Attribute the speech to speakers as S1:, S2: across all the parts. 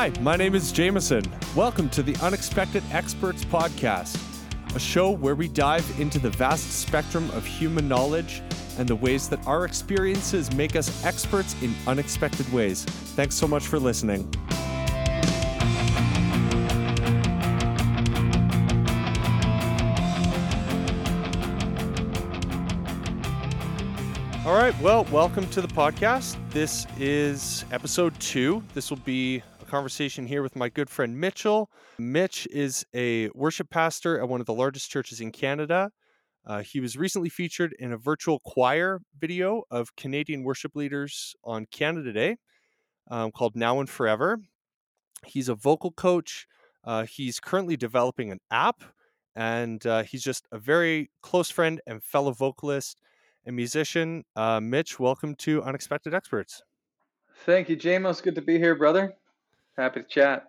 S1: Hi, my name is Jameson. Welcome to the Unexpected Experts Podcast, a show where we dive into the vast spectrum of human knowledge and the ways that our experiences make us experts in unexpected ways. Thanks so much for listening. All right, well, welcome to the podcast. This is episode two. This will be conversation here with my good friend Mitchell. Mitch is a worship pastor at one of the largest churches in Canada. Uh, he was recently featured in a virtual choir video of Canadian worship leaders on Canada Day um, called Now and Forever. He's a vocal coach. Uh, he's currently developing an app, and uh, he's just a very close friend and fellow vocalist and musician. Uh, Mitch, welcome to Unexpected Experts.
S2: Thank you, Jamos. Good to be here, brother. Happy to chat.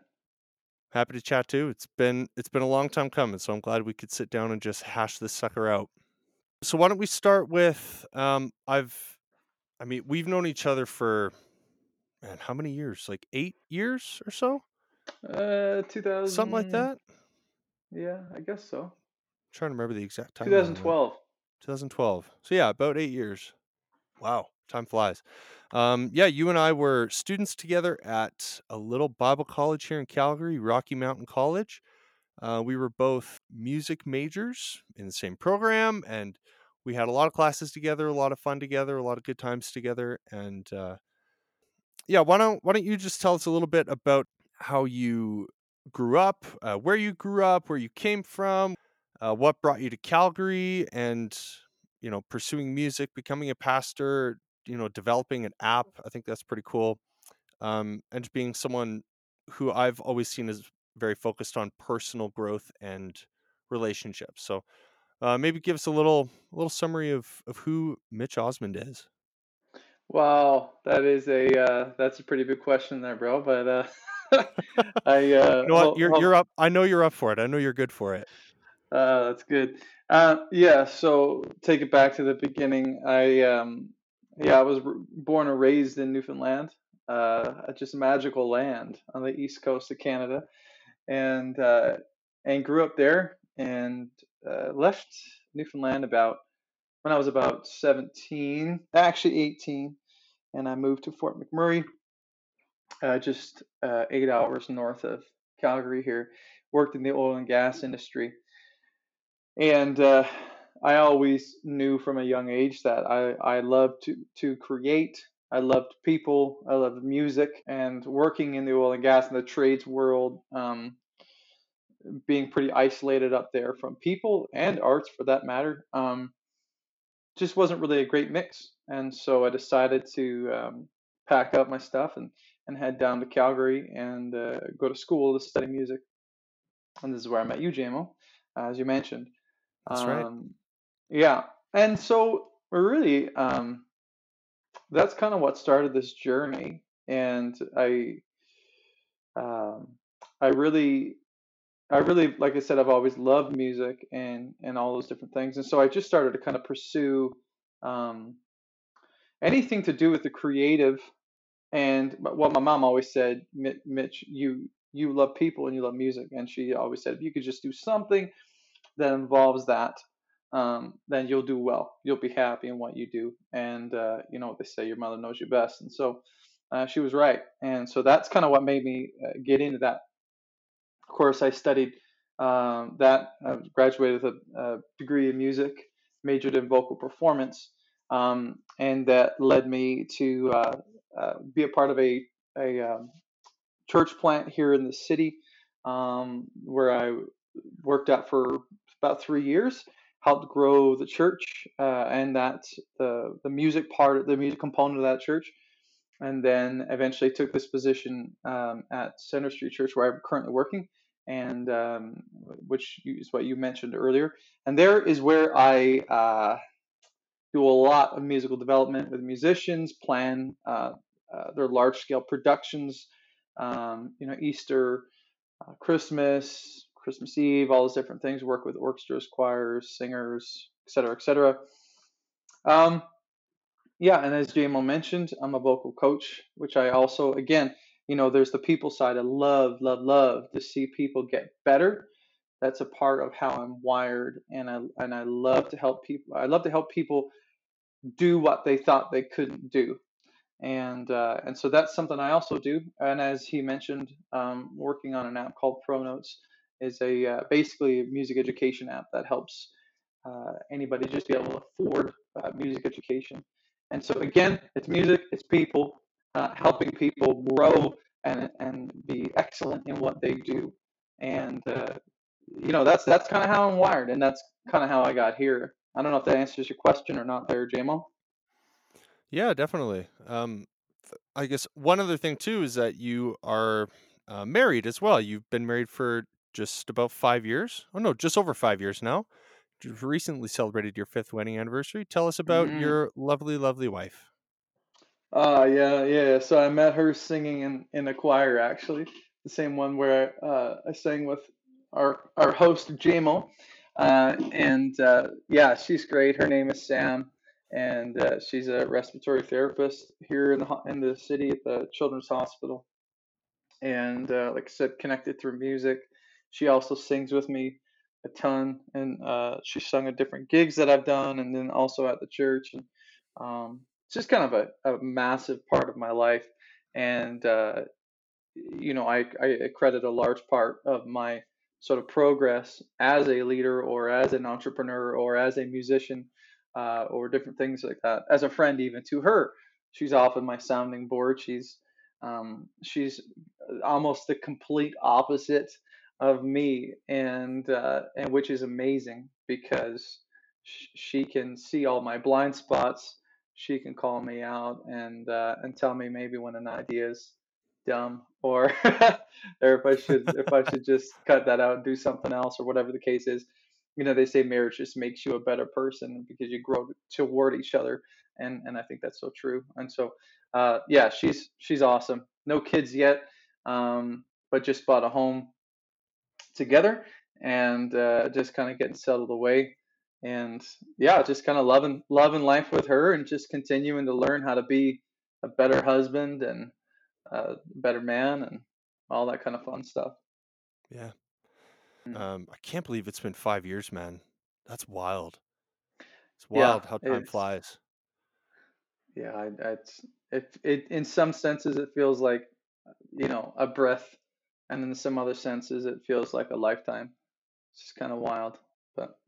S1: Happy to chat too. It's been it's been a long time coming, so I'm glad we could sit down and just hash this sucker out. So why don't we start with um, I've I mean we've known each other for man how many years? Like eight years or so?
S2: Uh, 2000
S1: Something like that.
S2: Yeah, I guess so.
S1: I'm trying to remember the exact time.
S2: 2012.
S1: 2012. So yeah, about eight years. Wow, time flies. Um, yeah, you and I were students together at a little Bible college here in Calgary, Rocky Mountain College. Uh, we were both music majors in the same program, and we had a lot of classes together, a lot of fun together, a lot of good times together. And uh, yeah, why don't why don't you just tell us a little bit about how you grew up, uh, where you grew up, where you came from, uh, what brought you to Calgary, and you know, pursuing music, becoming a pastor, you know, developing an app. I think that's pretty cool. Um, and just being someone who I've always seen as very focused on personal growth and relationships. So uh, maybe give us a little a little summary of of who Mitch Osmond is.
S2: Wow, that is a uh, that's a pretty big question there, bro. But uh, I uh,
S1: You know what? You're you're up. I know you're up for it. I know you're good for it.
S2: Uh, that's good. Uh, yeah, so take it back to the beginning. I um, yeah, I was born and raised in Newfoundland, uh, just magical land on the east coast of Canada, and uh, and grew up there and uh, left Newfoundland about when I was about 17, actually 18, and I moved to Fort McMurray, uh, just uh, eight hours north of Calgary here. Worked in the oil and gas industry and uh, I always knew from a young age that I I loved to to create. I loved people. I loved music, and working in the oil and gas and the trades world, um, being pretty isolated up there from people and arts for that matter, um, just wasn't really a great mix. And so I decided to um, pack up my stuff and and head down to Calgary and uh, go to school to study music. And this is where I met you, JMO, as you mentioned.
S1: That's right.
S2: Um, yeah, and so really um, that's kind of what started this journey, and I um, I really I really like I said I've always loved music and and all those different things, and so I just started to kind of pursue um, anything to do with the creative. And what my mom always said, Mitch, you you love people and you love music, and she always said if you could just do something that involves that, um, then you'll do well. You'll be happy in what you do. And uh, you know they say, your mother knows you best. And so uh, she was right. And so that's kind of what made me uh, get into that. Of course, I studied um, that, I graduated with a, a, degree in music, majored in vocal performance. Um, and that led me to uh, uh, be a part of a, a um, church plant here in the city um, where I worked out for about three years, helped grow the church uh, and that the the music part, the music component of that church, and then eventually took this position um, at Centre Street Church where I'm currently working, and um, which is what you mentioned earlier. And there is where I uh, do a lot of musical development with musicians, plan uh, uh their large scale productions, um, you know, Easter, uh, Christmas, Christmas Eve, all those different things. Work with orchestras, choirs, singers, et etc., etc. Um, yeah, and as JMO mentioned, I'm a vocal coach, which I also, again, you know, there's the people side. I love, love, love to see people get better. That's a part of how I'm wired, and I and I love to help people. I love to help people do what they thought they couldn't do, and uh, and so that's something I also do. And as he mentioned, um, working on an app called Pro ProNotes is a uh, basically a music education app that helps uh, anybody just be able to afford uh, music education. And so again, it's music, it's people, uh, helping people grow and and be excellent in what they do. And uh, you know that's that's kind of how I'm wired, and that's kind of how I got here. I don't know if that answers your question or not, there, JMO.
S1: Yeah, definitely. Um, I guess one other thing too is that you are uh, married as well. You've been married for just about five years. Oh no, just over five years now. You've recently celebrated your fifth wedding anniversary. Tell us about
S2: Mm-hmm.
S1: your lovely, lovely wife.
S2: Uh, yeah, yeah. So I met her singing in, in a choir, actually, the same one where uh, I sang with our our host JMO. Uh, and uh, yeah, she's great. Her name is Sam, and uh, she's a respiratory therapist here in the in the city at the Children's Hospital. And uh, like I said, connected through music. She also sings with me a ton, and uh, she sung at different gigs that I've done, and then also at the church. And um, it's just kind of a, a massive part of my life. And uh, you know, I, I credit a large part of my sort of progress as a leader or as an entrepreneur or as a musician uh, or different things like that. As a friend, even to her, she's often my sounding board. She's um, she's almost the complete opposite of me, and uh, and which is amazing because sh- she can see all my blind spots. She can call me out and uh, and tell me maybe when an idea is dumb or or if I should if I should just cut that out and do something else or whatever the case is. You know, they say marriage just makes you a better person because you grow toward each other, and and I think that's so true. And so, uh, yeah, she's she's awesome. No kids yet, um, but just bought a home together and uh, just kind of getting settled away. And yeah, just kind of loving loving life with her and just continuing to learn how to be a better husband and a better man and all that kind of fun stuff.
S1: Yeah.
S2: Mm.
S1: Um, I can't believe it's been five years, man. That's wild. It's
S2: Yeah,
S1: wild how time flies.
S2: yeah, I, it's it, it in some senses it feels like you know a breath, and in some other senses it feels like a lifetime. It's just kind of wild, but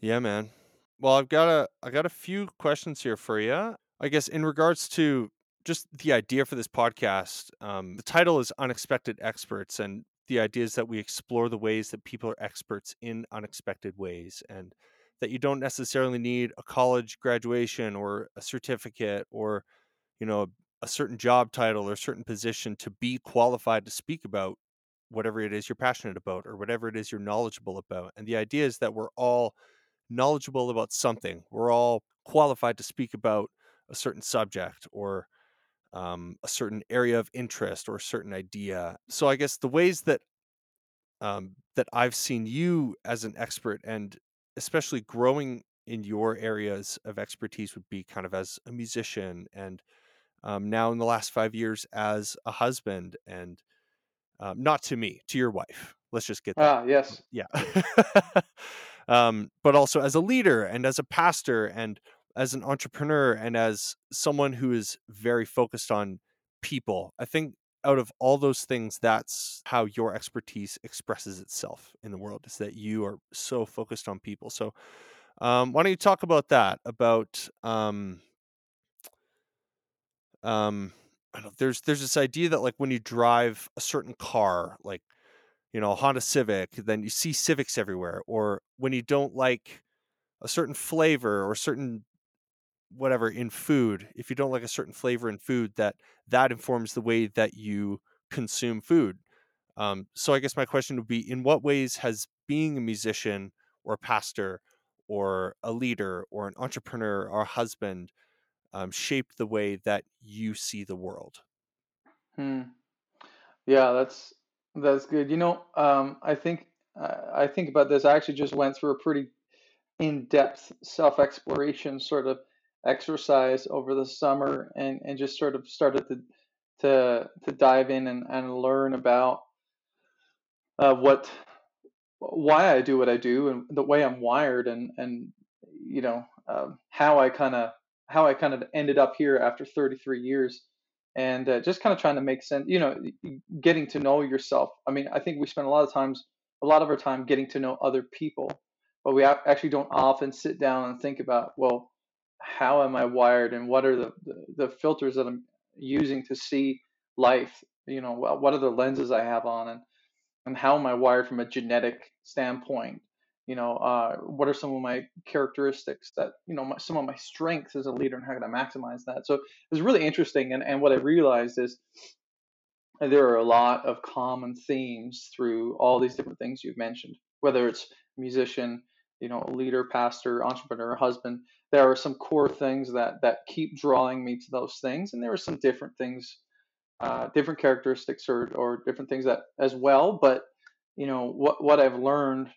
S1: Yeah, man. Well, I've got a I got a few questions here for you. I guess in regards to just the idea for this podcast, um, the title is Unexpected Experts, and the idea is that we explore the ways that people are experts in unexpected ways, and that you don't necessarily need a college graduation or a certificate or you know a, certain job title or a certain position to be qualified to speak about whatever it is you're passionate about or whatever it is you're knowledgeable about. And the idea is that we're all knowledgeable about something. We're all qualified to speak about a certain subject or um, a certain area of interest or a certain idea. So I guess the ways that um, that I've seen you as an expert and especially growing in your areas of expertise would be kind of as a musician and um, now in the last five years as a husband and um, not to me, to your wife. Let's just get that.
S2: ah yes,
S1: Yeah. um, but also as a leader and as a pastor and as an entrepreneur and as someone who is very focused on people. I think out of all those things, that's how your expertise expresses itself in the world is that you are so focused on people. So, um, why don't you talk about that? About um, um, I don't, there's there's this idea that like when you drive a certain car, like you know, Honda Civic, then you see Civics everywhere. Or when you don't like a certain flavor or certain whatever in food, if you don't like a certain flavor in food, that that informs the way that you consume food. Um, so I guess my question would be: In what ways has being a musician or a pastor or a leader or an entrepreneur or a husband um, shaped the way that you see the world?
S2: hmm. yeah, that's that's good. You know, um, I think I think about this. I actually just went through a pretty in-depth self-exploration sort of exercise over the summer and, and just sort of started to to to dive in and, and learn about uh, what why I do what I do and the way I'm wired and and you know um, how I kind of how I kind of ended up here after 33 years and uh, just kind of trying to make sense you know getting to know yourself I mean I think we spend a lot of times a lot of our time getting to know other people but we actually don't often sit down and think about well how am I wired and what are the, the, the filters that I'm using to see life you know what are the lenses I have on and and how am I wired from a genetic standpoint? You know, uh, what are some of my characteristics that, you know, my, some of my strengths as a leader and how can I maximize that? So it was really interesting. And, and what I realized is there are a lot of common themes through all these different things you've mentioned, whether it's musician, you know, leader, pastor, entrepreneur, husband. There are some core things that that keep drawing me to those things, and there are some different things uh, different characteristics or, or different things that as well. But you know what what I've learned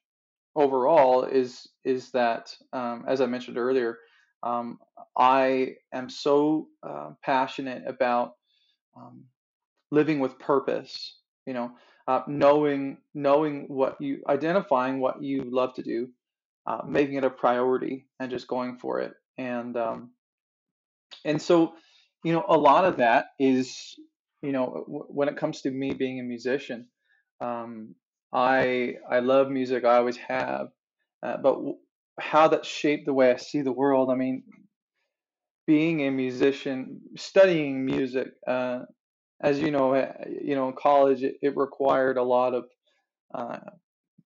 S2: overall is is that um, as I mentioned earlier, um, I am so uh, passionate about um, living with purpose. You know, uh, knowing knowing what you identifying what you love to do, uh, making it a priority, and just going for it. And um, and so, you know, a lot of that is you know, w- when it comes to me being a musician, um, I I love music. I always have, uh, but w- how that shaped the way I see the world. I mean, being a musician, studying music, uh, as you know, uh, you know, in college it, it required a lot of uh,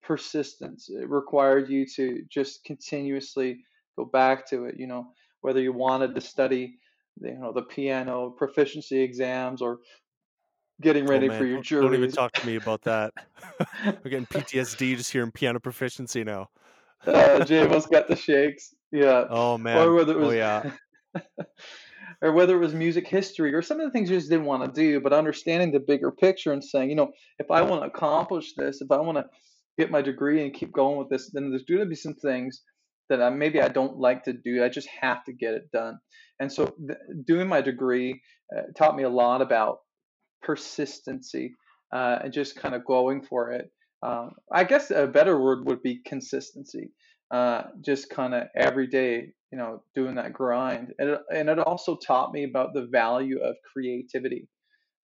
S2: persistence. It required you to just continuously go back to it. You know, whether you wanted to study, you know, the piano proficiency exams or getting
S1: Oh
S2: ready for
S1: man,
S2: your
S1: don't don't even talk to me about that. I'm getting PTSD just hearing piano proficiency now.
S2: Uh, JMO's got the shakes. Yeah.
S1: Oh man.
S2: Or whether it
S1: Oh
S2: was
S1: yeah.
S2: or whether it was music history or some of the things you just didn't want to do, but understanding the bigger picture and saying, you know, if I want to accomplish this, if I want to get my degree and keep going with this, then there's going to be some things that I, maybe I don't like to do. I just have to get it done. And so, th- doing my degree uh, taught me a lot about persistency uh, and just kind of going for it. Um, I guess a better word would be consistency. Uh, just kind of every day, you know, doing that grind. And it, and it also taught me about the value of creativity.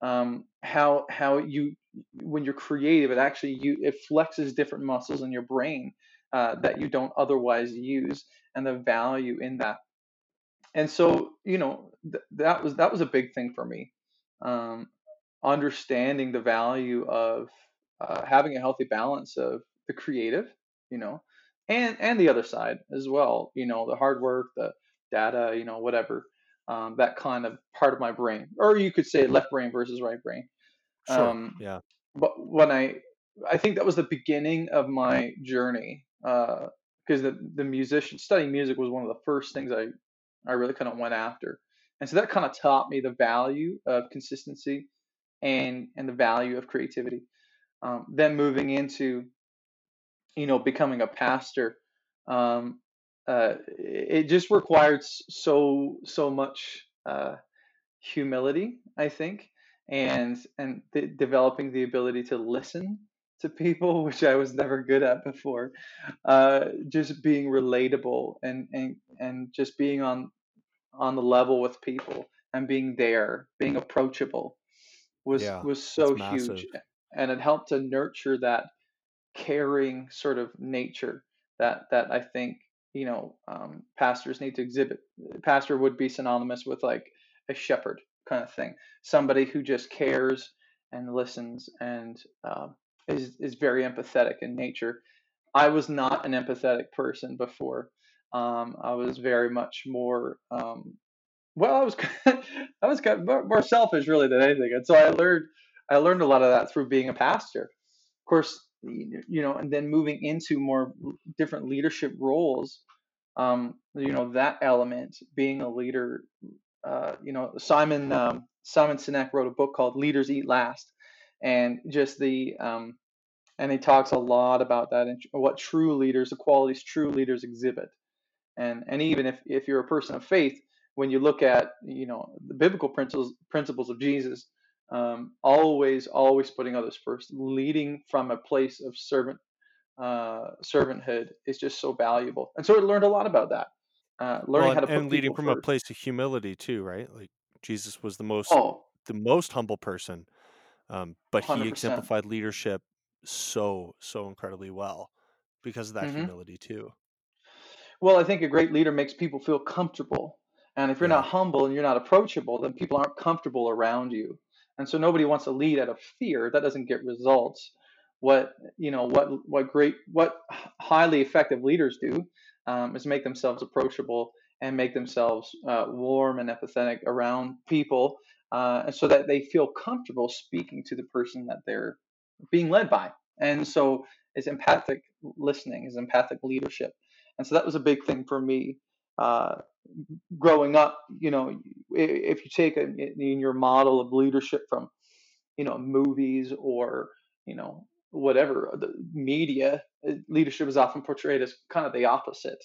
S2: Um, how how you when you're creative, it actually you it flexes different muscles in your brain uh, that you don't otherwise use, and the value in that. And so, you know, th- that was that was a big thing for me. Um, understanding the value of uh, having a healthy balance of the creative, you know, and and the other side as well, you know, the hard work, the data, you know, whatever, um, that kind of part of my brain, or you could say left brain versus right brain.
S1: Sure.
S2: Um,
S1: Yeah.
S2: but when I, I think that was the beginning of my journey, because the the musician studying music was one of the first things I I really kind of went after, and so that kind of taught me the value of consistency and and the value of creativity. Um, then moving into you know becoming a pastor, um, uh, it just required so so much uh, humility, I think, and and de- developing the ability to listen to people, which I was never good at before. Uh, just being relatable and and and just being on on the level with people and being there, being approachable was
S1: Yeah.
S2: was so huge, and it helped to nurture that caring sort of nature that that I think you know um, pastors need to exhibit. Pastor would be synonymous with like a shepherd kind of thing, somebody who just cares and listens and um, is is very empathetic in nature. I was not an empathetic person before. Um, I was very much more um, well, I was I was kind of more, selfish really than anything, and so I learned I learned a lot of that through being a pastor. Of course, you know, and then moving into more different leadership roles. Um, you know, that element being a leader. Uh, you know, Simon um, Simon Sinek wrote a book called "Leaders Eat Last," and just the um, and he talks a lot about that and what true leaders, the qualities true leaders exhibit and and even if if you're a person of faith when you look at you know the biblical principles principles of jesus um, always, always putting others first, leading from a place of servant uh, servanthood is just so valuable. And so I learned a lot about that. Uh,
S1: Well,
S2: learning how to put
S1: and leading from a place of humility too, right? Like Jesus was the most
S2: Oh,
S1: the most humble person, um, but he
S2: 100%.
S1: exemplified leadership so so incredibly well because of that
S2: hmm
S1: humility too.
S2: Well, I think a great leader makes people feel comfortable. And if you're
S1: Yeah,
S2: not humble and you're not approachable, then people aren't comfortable around you. And so nobody wants to lead out of fear. That doesn't get results. What you know, what what great, what highly effective leaders do um, is make themselves approachable and make themselves uh, warm and empathetic around people, uh, and so that they feel comfortable speaking to the person that they're being led by. And so is empathic listening, is empathic leadership. And so that was a big thing for me. Uh, growing up, you know, if you take a, in your model of leadership from, you know, movies or, you know, whatever, the media, uh, leadership is often portrayed as kind of the opposite.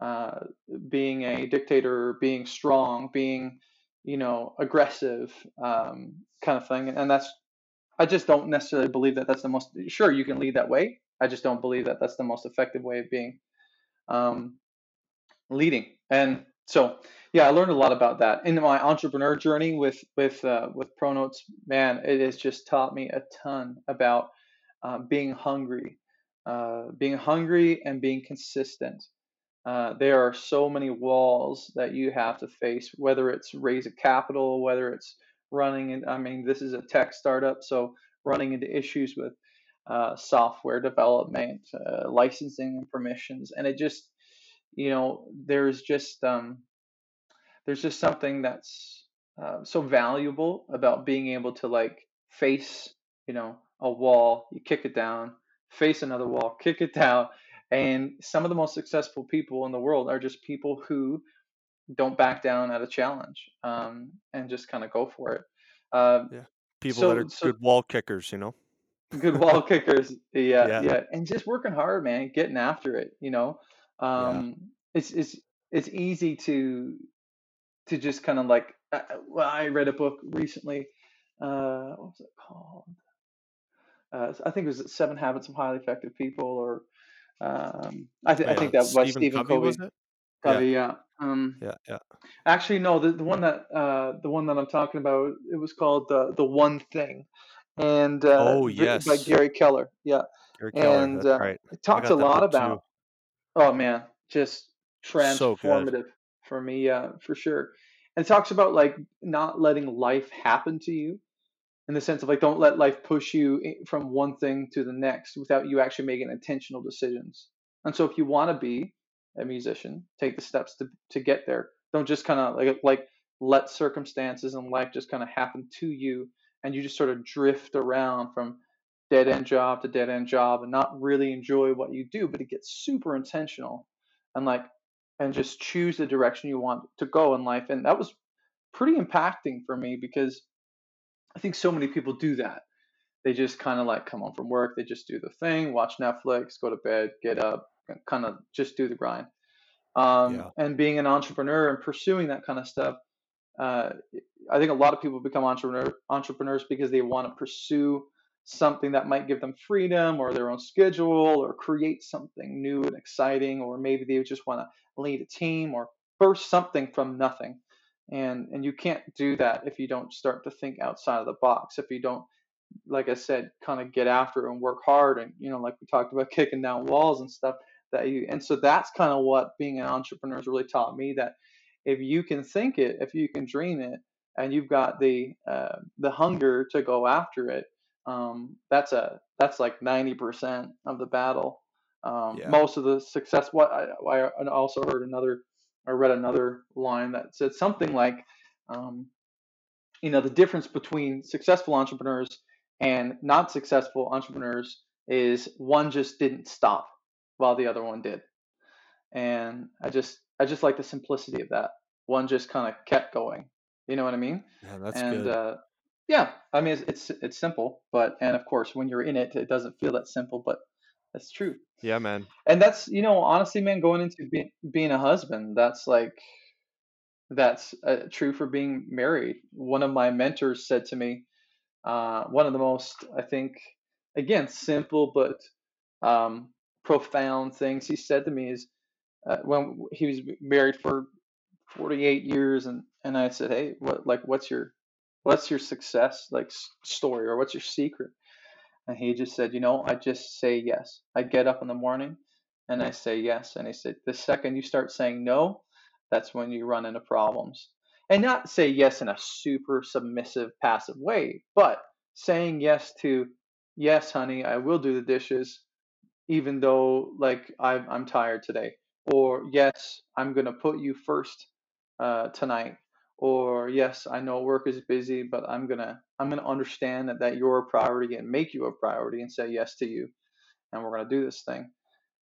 S2: Uh, being a dictator, being strong, being, you know, aggressive, um, kind of thing. And that's I just don't necessarily believe that that's the most. Sure, you can lead that way. I just don't believe that that's the most effective way of being um, leading. And so, yeah, I learned a lot about that in my entrepreneur journey with with uh, with Pronotes. Man, it has just taught me a ton about uh, being hungry, uh, being hungry, and being consistent. Uh, there are so many walls that you have to face, whether it's raise a capital, whether it's running. And I mean, this is a tech startup, so running into issues with uh, software development, uh, licensing, and permissions, and it just, you know, there's just um, there's just something that's uh, so valuable about being able to like face, you know, a wall, you kick it down, face another wall, kick it down. And some of the most successful people in the world are just people who don't back down at a challenge um, and just kind of go for it. Uh,
S1: yeah. People that are
S2: so
S1: good wall kickers, you know.
S2: good wall kickers, yeah,
S1: Yeah,
S2: yeah, and just working hard, man, getting after it. You know,
S1: yeah.
S2: um, it's it's it's easy to to just kind of like uh, well i read a book recently uh what was it called uh, i think it was seven habits of highly effective people or um i, th-
S1: Oh
S2: I think that was
S1: Stephen
S2: stephen
S1: Covey was it? Yeah,
S2: covey yeah um
S1: yeah, yeah.
S2: actually no the, the one that uh the one that i'm talking about it was called the the one thing and uh
S1: Oh
S2: v- by gary keller yeah
S1: Gary Keller.
S2: and uh,
S1: right.
S2: it talks a lot about Oh man, just
S1: So
S2: transformative for me, uh, for sure. And it talks about like not letting life happen to you in the sense of like don't let life push you from one thing to the next without you actually making intentional decisions. And so if you want to be a musician, take the steps to to get there. Don't just kind of like like let circumstances and life just kind of happen to you and you just sort of drift around from dead end job to dead end job and not really enjoy what you do, but it gets super intentional and like and just choose the direction you want to go in life. And that was pretty impacting for me because I think so many people do that. They just kind of like come home from work, they just do the thing, watch Netflix, go to bed, get up, kind of just do the grind. Um,
S1: Yeah,
S2: and being an entrepreneur and pursuing that kind of stuff, uh, I think a lot of people become entrepreneur, entrepreneurs because they want to pursue something that might give them freedom or their own schedule or create something new and exciting, or maybe they just want to lead a team or burst something from nothing. And and you can't do that if you don't start to think outside of the box. If you don't like I said, kind of get after and work hard and you know, like we talked about kicking down walls and stuff that you and so that's kind of what being an entrepreneur has really taught me that if you can think it, if you can dream it, and you've got the uh, the hunger to go after it, um, that's a that's like ninety percent of the battle. Um,
S1: yeah,
S2: most of the success. What I, I also heard another, I read another line that said something like, um, you know the difference between successful entrepreneurs and not successful entrepreneurs is one just didn't stop while the other one did and i just i just like the simplicity of that one just kind of kept going you know what i mean
S1: yeah. That's
S2: and
S1: good.
S2: uh yeah i mean it's, it's it's simple but and of course when you're in it it doesn't feel that simple but that's true
S1: Yeah, man.
S2: and that's you know honestly man going into be, being a husband that's like that's uh, true for being married one of my mentors said to me Uh, one of the most, I think, again, simple but um, profound things he said to me is uh, when he was married for 48 years, and and I said, hey, what like what's your what's your success like story or what's your secret? And he just said, you know, I just say yes. I get up in the morning and I say yes. And he said, the second you start saying no, that's when you run into problems. And not say yes in a super submissive, passive way, but saying yes to, yes, honey, I will do the dishes, even though like I'm, tired today. Or yes, I'm going to put you first uh, tonight or yes i know work is busy but i'm gonna i'm gonna understand that, that you're a priority and make you a priority and say yes to you and we're gonna do this thing.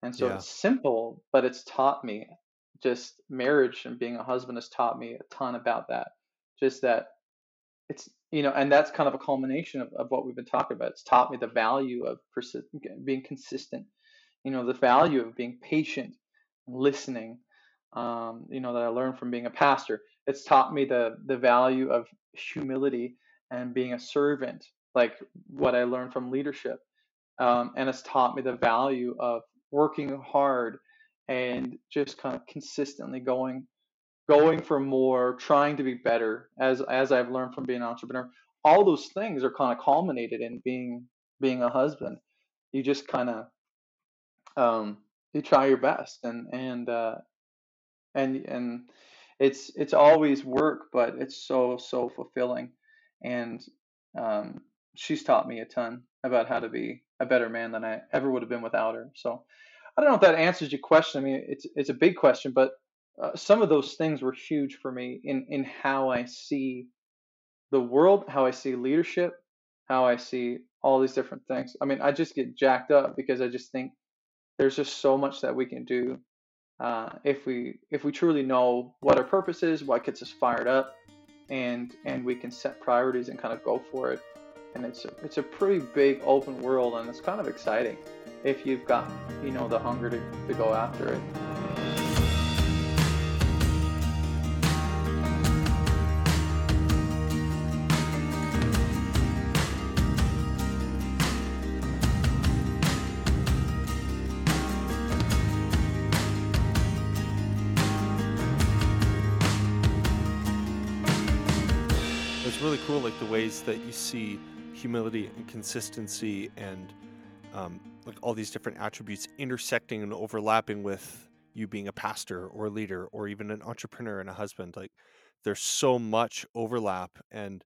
S2: And so
S1: Yeah.
S2: it's simple but it's taught me just marriage and being a husband has taught me a ton about that just that it's you know and that's kind of a culmination of, of what we've been talking about. It's taught me the value of persi- being consistent you know the value of being patient listening um, you know that i learned from being a pastor it's taught me the the value of humility and being a servant like what i learned from leadership um, and it's taught me the value of working hard and just kind of consistently going going for more trying to be better as as i've learned from being an entrepreneur. All those things are kind of culminated in being being a husband. You just kind of um, you try your best and and uh, and and it's it's always work, but it's so so fulfilling. And um, she's taught me a ton about how to be a better man than I ever would have been without her. So I don't know if that answers your question. I mean, it's it's a big question, but uh, some of those things were huge for me in in how I see the world, how I see leadership, how I see all these different things. I mean, I just get jacked up because I just think there's just so much that we can do uh, if we if we truly know what our purpose is, what gets us fired up, and and we can set priorities and kind of go for it. And it's a, it's a pretty big open world, and it's kind of exciting if you've got you know the hunger to, to go after it.
S1: It's really cool, like the ways that you see humility and consistency and um, like all these different attributes intersecting and overlapping with you being a pastor or a leader or even an entrepreneur and a husband. Like there's so much overlap, and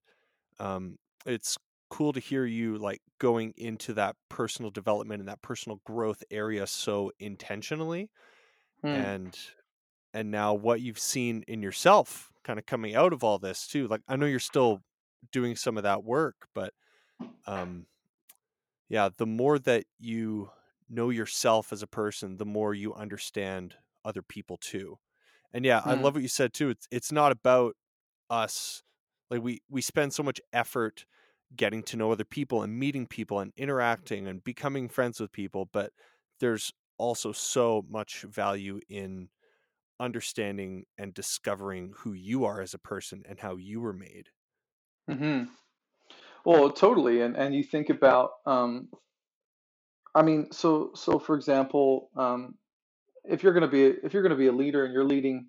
S1: um, it's cool to hear you like going into that personal development and that personal growth area so intentionally
S2: Hmm.
S1: and and now what you've seen in yourself kind of coming out of all this too like i know you're still doing some of that work but um yeah the more that you know yourself as a person the more you understand other people too and yeah i
S2: Hmm.
S1: love what you said too it's it's not about us like we we spend so much effort getting to know other people and meeting people and interacting and becoming friends with people but there's also so much value in understanding and discovering who you are as a person and how you were made.
S2: Hmm. Well, totally. And and you think about um, I mean, so so for example, um, if you're gonna be if you're gonna be a leader and you're leading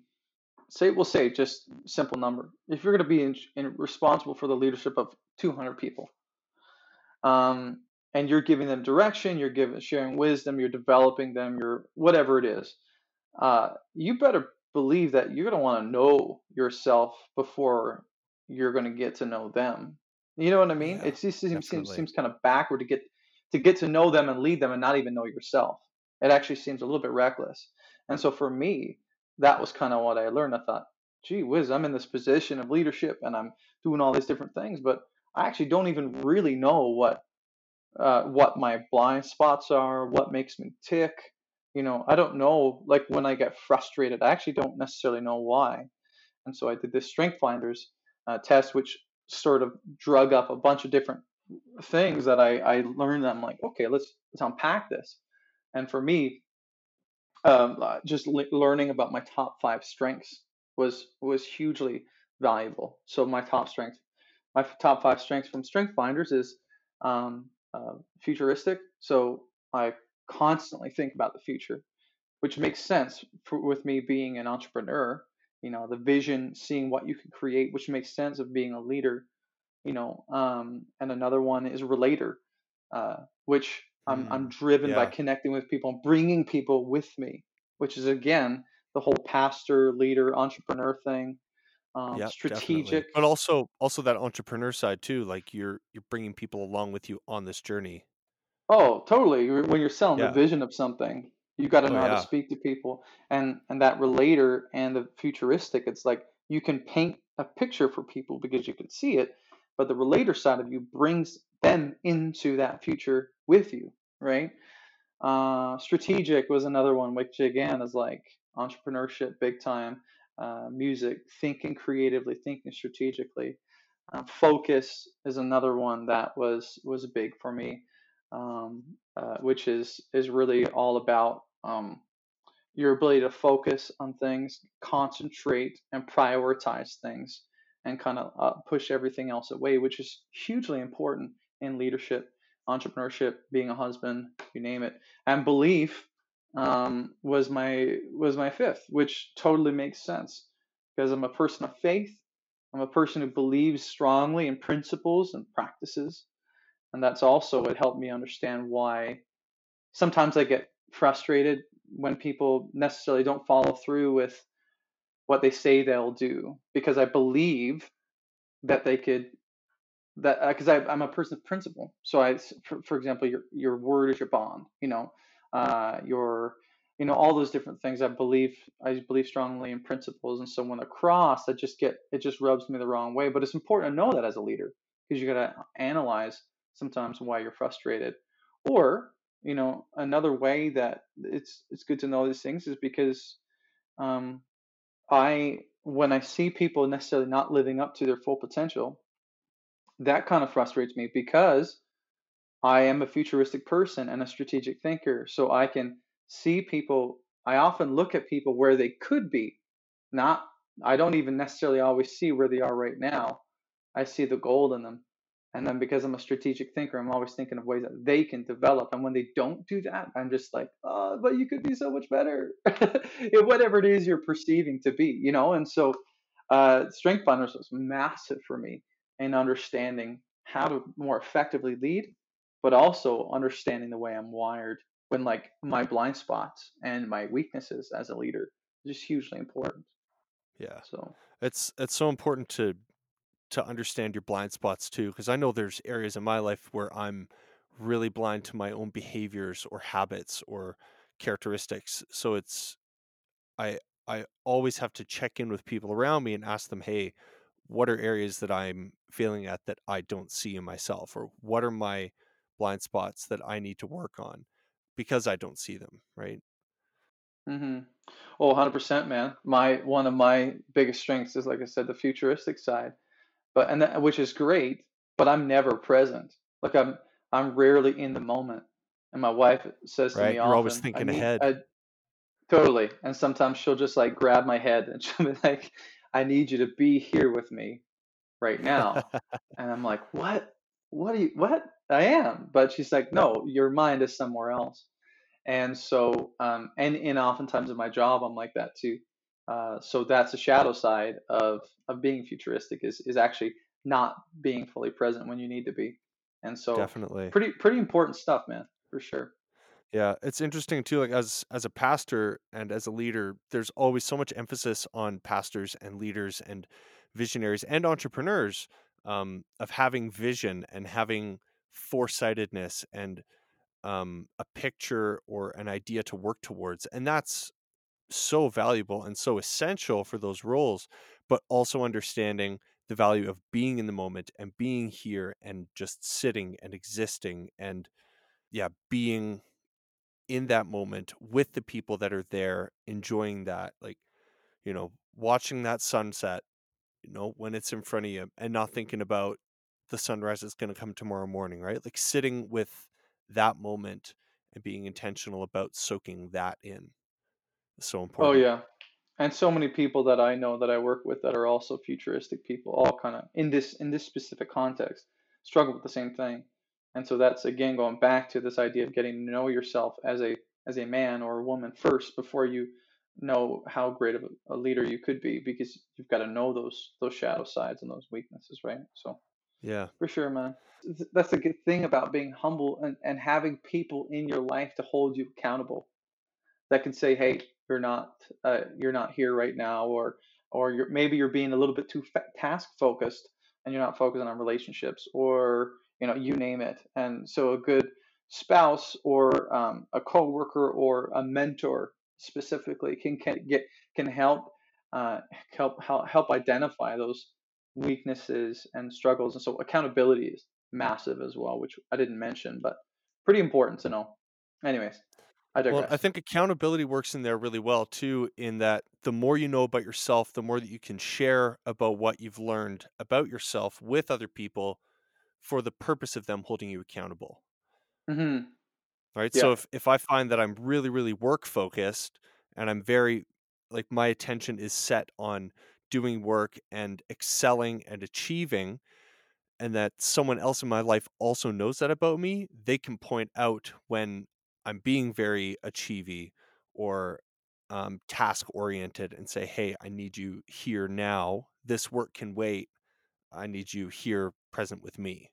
S2: say we'll say just simple number if you're going to be in, in responsible for the leadership of 200 people um, and you're giving them direction you're giving sharing wisdom you're developing them you're whatever it is uh, you better believe that you're going to want to know yourself before you're going to get to know them. You know what i mean?
S1: Yeah,
S2: it just seems, seems, seems kind of backward to get to get to know them and lead them and not even know yourself. It actually seems a little bit reckless. And so for me that was kind of what i learned. I thought gee whiz i'm in this position of leadership and i'm doing all these different things but i actually don't even really know what uh, what my blind spots are, what makes me tick. You know, I don't know. Like when I get frustrated, I actually don't necessarily know why. And so I did this Strength Finders uh, test, which sort of drug up a bunch of different things that I, I learned. I'm like, okay, let's let's unpack this. And for me, um, uh, just le- learning about my top five strengths was was hugely valuable. So my top strength my top five strengths from Strength Finders is um, uh, futuristic. So I constantly think about the future, which makes sense for, with me being an entrepreneur. You know, the vision, seeing what you can create, which makes sense of being a leader. You know, um, and another one is relator, uh, which I'm I'm
S1: Mm,
S2: driven by connecting with people bringing people with me, which is again the whole pastor, leader, entrepreneur thing. Um,
S1: definitely.
S2: strategic
S1: But also also that entrepreneur side too, like you're you're bringing people along with you on this journey.
S2: Oh, totally. When you're selling the vision of something, you've got to
S1: Oh
S2: know how to speak to people, and and that relator and the futuristic. It's like you can paint a picture for people because you can see it, but the relator side of you brings them into that future with you, right? Uh, strategic was another one, which again is like entrepreneurship, big time. Uh, music, thinking creatively, thinking strategically. Uh, focus is another one that was was big for me, um, uh, which is is really all about um, your ability to focus on things, concentrate, and prioritize things, and kind of uh, push everything else away, which is hugely important in leadership, entrepreneurship, being a husband, you name it. And belief um, was my was my fifth, which totally makes sense because I'm a person of faith. I'm a person who believes strongly in principles and practices, and that's also what helped me understand why sometimes I get frustrated when people necessarily don't follow through with what they say they'll do because I believe that they could that because uh, I'm a person of principle. So I, for, for example, your your word is your bond. You know, uh, your you know all those different things. I believe I believe strongly in principles, and so when crossed, I just get it just rubs me the wrong way. But it's important to know that as a leader because you got to analyze sometimes why you're frustrated, or you know another way that it's it's good to know these things is because um, I when I see people necessarily not living up to their full potential, that kind of frustrates me because I am a futuristic person and a strategic thinker. So I can see people, I often look at people where they could be. Not, I don't even necessarily always see where they are right now. I see the gold in them. And then because I'm a strategic thinker, I'm always thinking of ways that they can develop. And when they don't do that, I'm just like, oh, but you could be so much better. Whatever it is you're perceiving to be, you know? And so uh, Strength Finders was massive for me in understanding how to more effectively lead, but also understanding the way I'm wired when like my blind spots and my weaknesses as a leader is just hugely important.
S1: Yeah.
S2: So
S1: It's it's so important to to understand your blind spots too because I know there's areas in my life where I'm really blind to my own behaviors or habits or characteristics. So it's I I always have to check in with people around me and ask them, "Hey, what are areas that I'm failing at that I don't see in myself or what are my blind spots that I need to work on because I don't see them, right?"
S2: Mm-hmm. Oh, 100%, man. My one of my biggest strengths is, like I said, the futuristic side, but and that, which is great, but I'm never present. Like I'm I'm rarely in the moment. And my wife says to me
S1: Right? You're always
S2: often,
S1: thinking
S2: need
S1: ahead.
S2: I totally. And sometimes she'll just like grab my head and she'll be like, I need you to be here with me right now. And I'm like, what? What are you, what? I am. But she's like, no, your mind is somewhere else. And so, um, and and oftentimes in my job, I'm like that too. Uh, so that's the shadow side of of being futuristic is is actually not being fully present when you need to be. And so,
S1: Definitely.
S2: pretty pretty important stuff, man, for sure.
S1: Yeah, it's interesting too, like as as a pastor and as a leader, there's always so much emphasis on pastors and leaders and visionaries and entrepreneurs um, of having vision and having foresightedness and um, a picture or an idea to work towards. And that's so valuable and so essential for those roles, but also understanding the value of being in the moment and being here and just sitting and existing and yeah, being in that moment with the people that are there enjoying that like you know watching that sunset you know when it's in front of you and not thinking about the sunrise that's going to come tomorrow morning right? Like sitting with that moment and being intentional about soaking that in so
S2: oh,
S1: important.
S2: Oh yeah, and so many people that I know that I work with that are also futuristic people, all kind of in this in this specific context, struggle with the same thing. And so that's again going back to this idea of getting to know yourself as a as a man or a woman first before you know how great of a, a leader you could be because you've got to know those those shadow sides and those weaknesses, right? So
S1: Yeah.
S2: for sure, man. That's a good thing about being humble and, and having people in your life to hold you accountable that can say, "Hey, you're not uh, you're not here right now," or or you're maybe you're being a little bit too task focused and you're not focusing on relationships, or you know, you name it. And so, a good spouse or um, a coworker or a mentor specifically can, can get can help uh, help help help identify those weaknesses and struggles. And so, accountability is massive as well, which I didn't mention, but pretty important to know. Anyways, I
S1: Well, I think accountability works in there really well too, in that the more you know about yourself, the more that you can share about what you've learned about yourself with other people for the purpose of them holding you accountable.
S2: hmm
S1: Right. So
S2: Yeah.
S1: if, if I find that I'm really, really work focused and I'm very like my attention is set on doing work and excelling and achieving, and that someone else in my life also knows that about me, they can point out when I'm being very achievy or um, task oriented and say, hey, I need you here now. This work can wait. I need you here present with me.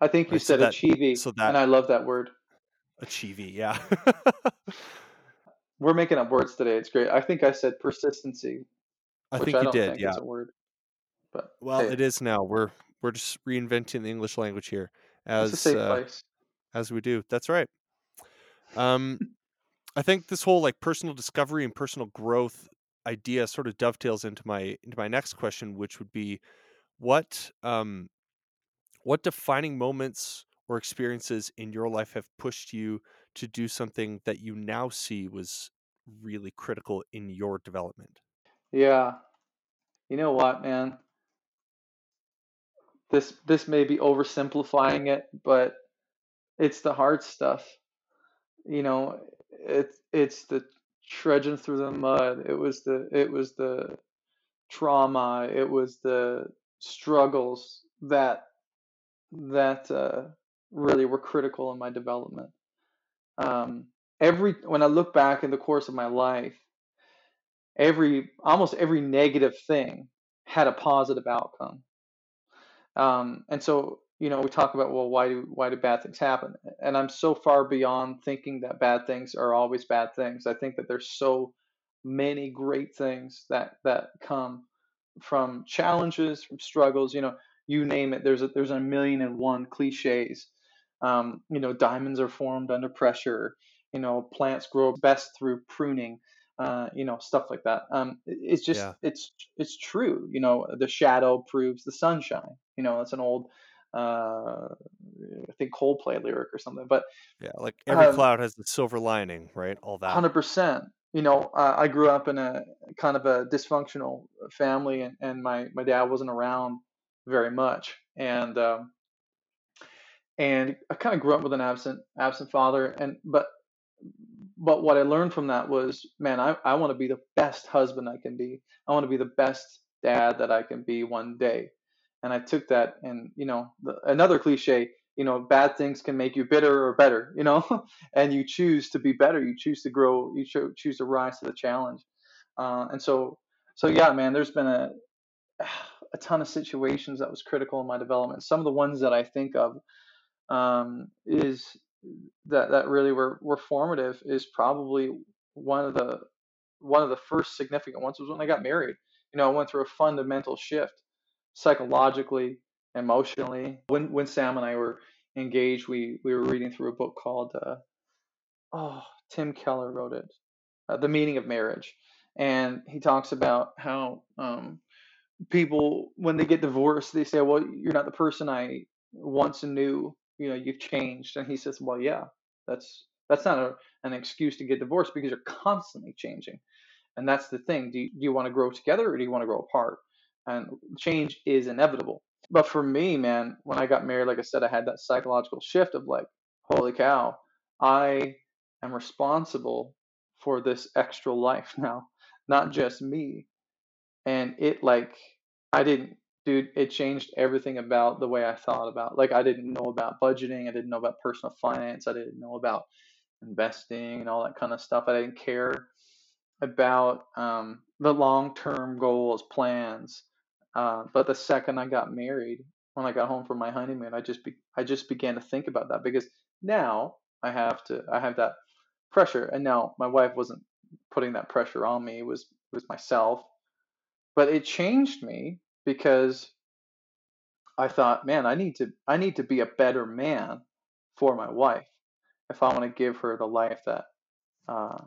S2: I think you
S1: Right. So
S2: said
S1: that,
S2: achievey,
S1: so
S2: and I love that word.
S1: achievy. Yeah.
S2: We're making up words today. It's great. I think I said persistency,
S1: I think
S2: I
S1: you did.
S2: think
S1: Yeah.
S2: word, but
S1: Well,
S2: hey,
S1: it is now. We're, we're just reinventing the English language here as, uh,
S2: place.
S1: as we do. That's right. Um, I think this whole like personal discovery and personal growth idea sort of dovetails into my into my next question, which would be what um what defining moments or experiences in your life have pushed you to do something that you now see was really critical in your development?
S2: Yeah. You know what, man? This this may be oversimplifying it, but it's the hard stuff. You know, it's it's the trudging through the mud. It was the it was the trauma. It was the struggles that that uh, really were critical in my development. Um, every when I look back in the course of my life, every almost every negative thing had a positive outcome. Um, and so, you know, we talk about, well, why do why do bad things happen? And I'm so far beyond thinking that bad things are always bad things. I think that there's so many great things that that come from challenges, from struggles. You know, you name it. There's a, there's a million and one cliches. Um, you know, diamonds are formed under pressure. You know, plants grow best through pruning. Uh, you know, stuff like that. Um, it's just
S1: Yeah.
S2: it's it's true. You know, the shadow proves the sunshine. You know, that's an old uh, I think Coldplay lyric or something. But
S1: Yeah. Like every
S2: um,
S1: cloud has a silver lining, right? All that.
S2: 100%. You know, uh, I grew up in a kind of a dysfunctional family, and, and my, my dad wasn't around very much. And um, and I kind of grew up with an absent absent father. And but but what I learned from that was, man, I, I want to be the best husband I can be. I want to be the best dad that I can be one day. And I took that, and you know, the, another cliche, you know, bad things can make you bitter or better, you know, and you choose to be better. You choose to grow. You cho- choose to rise to the challenge. Uh, and so, so yeah, man, there's been a a ton of situations that was critical in my development. Some of the ones that I think of um, is that that really were, were formative is probably one of the one of the first significant ones was when I got married. You know, I went through a fundamental shift psychologically, emotionally. When when Sam and I were engaged, we we were reading through a book called uh, oh Tim Keller wrote it, uh, The Meaning of Marriage, and he talks about how um, people when they get divorced they say well you're not the person i once knew you know you've changed. And he says well yeah that's that's not a, an excuse to get divorced because you're constantly changing. And that's the thing. Do you, do you want to grow together or do you want to grow apart and change is inevitable but for me man when i got married like i said i had that psychological shift of like holy cow i am responsible for this extra life now not just me. And it like I didn't dude, it changed everything about the way I thought about. Like I didn't know about budgeting, I didn't know about personal finance, I didn't know about investing and all that kind of stuff. I didn't care about um, the long term goals, plans. Uh, but the second I got married, when I got home from my honeymoon, I just be, I just began to think about that because now I have to I have that pressure, and now my wife wasn't putting that pressure on me; it was it was myself. But it changed me because I thought, man, I need to I need to be a better man for my wife if I want to give her the life that uh,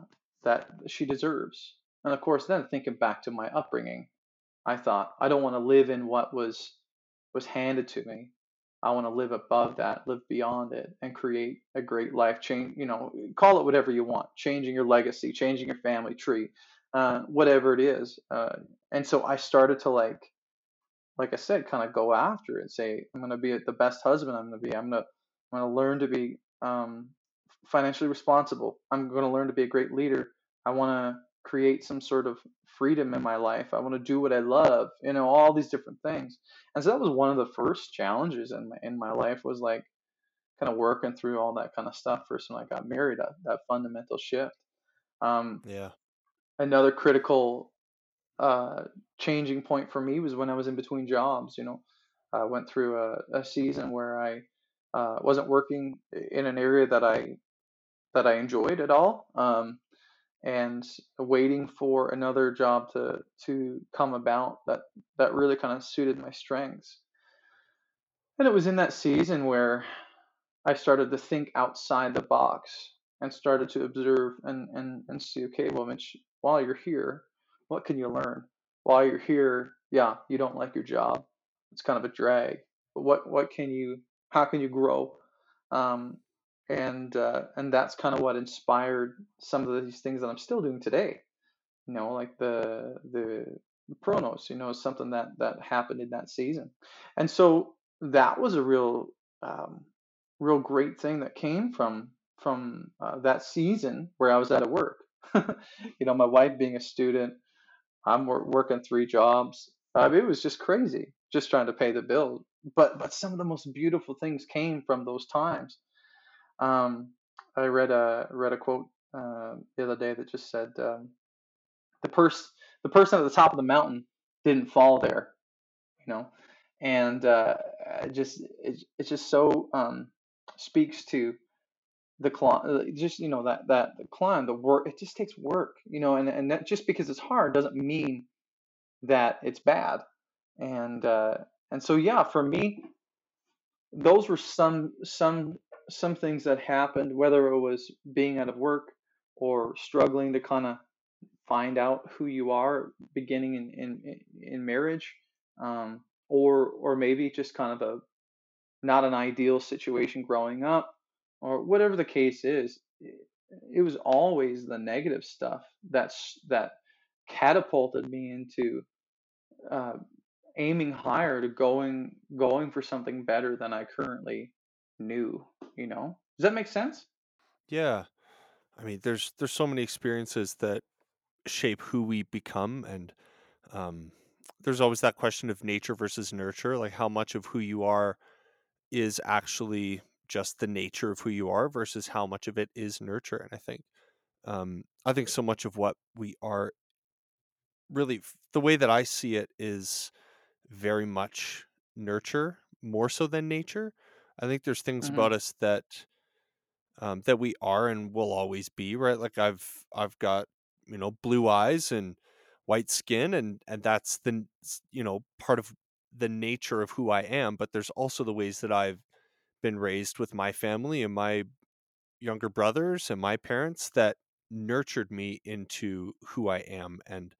S2: that she deserves. And of course, then thinking back to my upbringing, I thought I don't want to live in what was was handed to me. I want to live above that, live beyond it, and create a great life. Change, you know, call it whatever you want. Changing your legacy, changing your family tree, uh, whatever it is. Uh, and so I started to like, like I said, kind of go after it and say, I'm going to be the best husband. I'm going to be. I'm going to. I'm going to learn to be um, financially responsible. I'm going to learn to be a great leader. I want to create some sort of freedom in my life. I want to do what I love, you know, all these different things. And so that was one of the first challenges in my, in my life was like kind of working through all that kind of stuff first when I got married, that, that fundamental shift. Um,
S1: Yeah.
S2: another critical uh, changing point for me was when I was in between jobs, you know, I went through a, a season where I uh, wasn't working in an area that I that I enjoyed at all. Um, and waiting for another job to to come about that that really kind of suited my strengths. And it was in that season where I started to think outside the box and started to observe and and and see okay, well, Mitch, while you're here, what can you learn? While you're here, yeah, you don't like your job. It's kind of a drag. But what what can you how can you grow? Um, and uh, and that's kind of what inspired some of these things that I'm still doing today. You know, like the the Pronos. You know, something that that happened in that season, and so that was a real um, real great thing that came from from uh, that season where I was out of work. you know, my wife being a student, I'm wor- working three jobs. Uh, it was just crazy, just trying to pay the bill. But but some of the most beautiful things came from those times um, I read a read a quote uh, the other day that just said um, the pers- the person at the top of the mountain didn't fall there, you know, and uh, it just it, it just so um, speaks to the climb, just you know that that the climb, the work. It just takes work, you know, and and that just because it's hard doesn't mean that it's bad, and uh, and so yeah, for me, those were some some some things that happened, whether it was being out of work or struggling to kind of find out who you are beginning in in, in marriage, um, or or maybe just kind of a not an ideal situation growing up, or whatever the case is. It was always the negative stuff that's that catapulted me into uh, aiming higher to going going for something better than I currently knew, you know? Does that make sense?
S1: Yeah. I mean, there's there's so many experiences that shape who we become and um there's always that question of nature versus nurture, like how much of who you are is actually just the nature of who you are versus how much of it is nurture. And I think um I think so much of what we are really the way that I see it is very much nurture more so than nature. I think there's things
S2: hmm
S1: about us that um, that we are and will always be, right? Like I've I've got you know blue eyes and white skin, and and that's the you know part of the nature of who I am. But there's also the ways that I've been raised with my family and my younger brothers and my parents that nurtured me into who I am and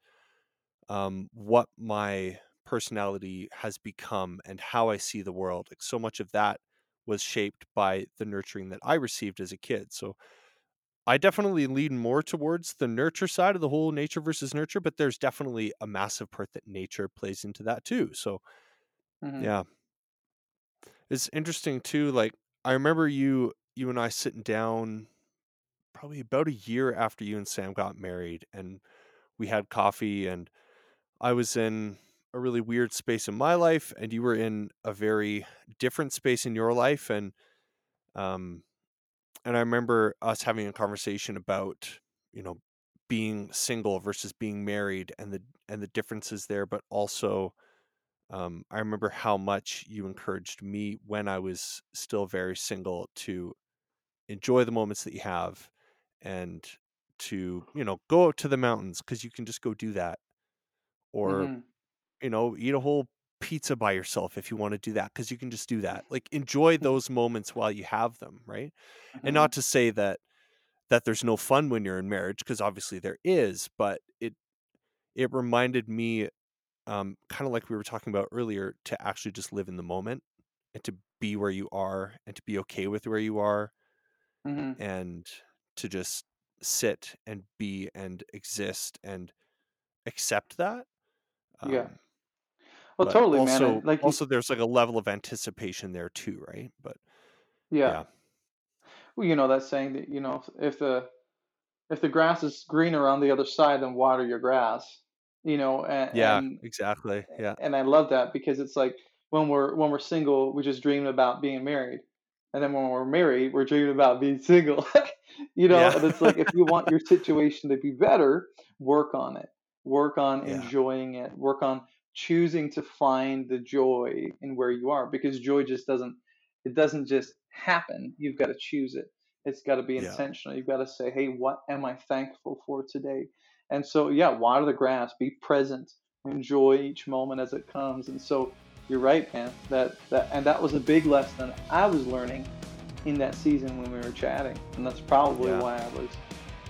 S1: um, what my personality has become and how I see the world. Like so much of that was shaped by the nurturing that I received as a kid. So I definitely lean more towards the nurture side of the whole nature versus nurture, but there's definitely a massive part that nature plays into that too. So
S2: hmm
S1: yeah, it's interesting too. Like I remember you, you and I sitting down probably about a year after you and Sam got married, and we had coffee and I was in a really weird space in my life and you were in a very different space in your life and um and I remember us having a conversation about, you know, being single versus being married and the and the differences there, but also um, I remember how much you encouraged me when I was still very single to enjoy the moments that you have and to, you know, go out to the mountains because you can just go do that. Or,
S2: hmm
S1: you know, eat a whole pizza by yourself if you want to do that because you can just do that. Like enjoy those moments while you have them, right? And
S2: hmm
S1: not to say that that there's no fun when you're in marriage because obviously there is, but it it reminded me um, kind of like we were talking about earlier, to actually just live in the moment and to be where you are and to be okay with where you are
S2: hmm
S1: and to just sit and be and exist and accept that.
S2: Yeah. Well,
S1: but
S2: totally,
S1: also,
S2: And like,
S1: also there's like a level of anticipation there too, right? But
S2: yeah.
S1: yeah,
S2: Well, you know that saying that you know if the if the grass is greener on the other side, then water your grass. You know, and
S1: yeah,
S2: and
S1: exactly. Yeah,
S2: and I love that because it's like when we're when we're single, we just dream about being married, and then when we're married, we're dreaming about being single. you know,
S1: yeah,
S2: and it's like if you want your situation to be better, work on it. Work on
S1: yeah,
S2: enjoying it. Work on choosing to find the joy in where you are because joy just doesn't it doesn't just happen. You've got to choose it. It's got to be
S1: yeah,
S2: intentional. You've got to say, "Hey, what am I thankful for today?" And so, yeah, water the grass, be present, enjoy each moment as it comes. And so, you're right, man. That that and that was a big lesson I was learning in that season when we were chatting, and that's probably
S1: yeah.
S2: why I was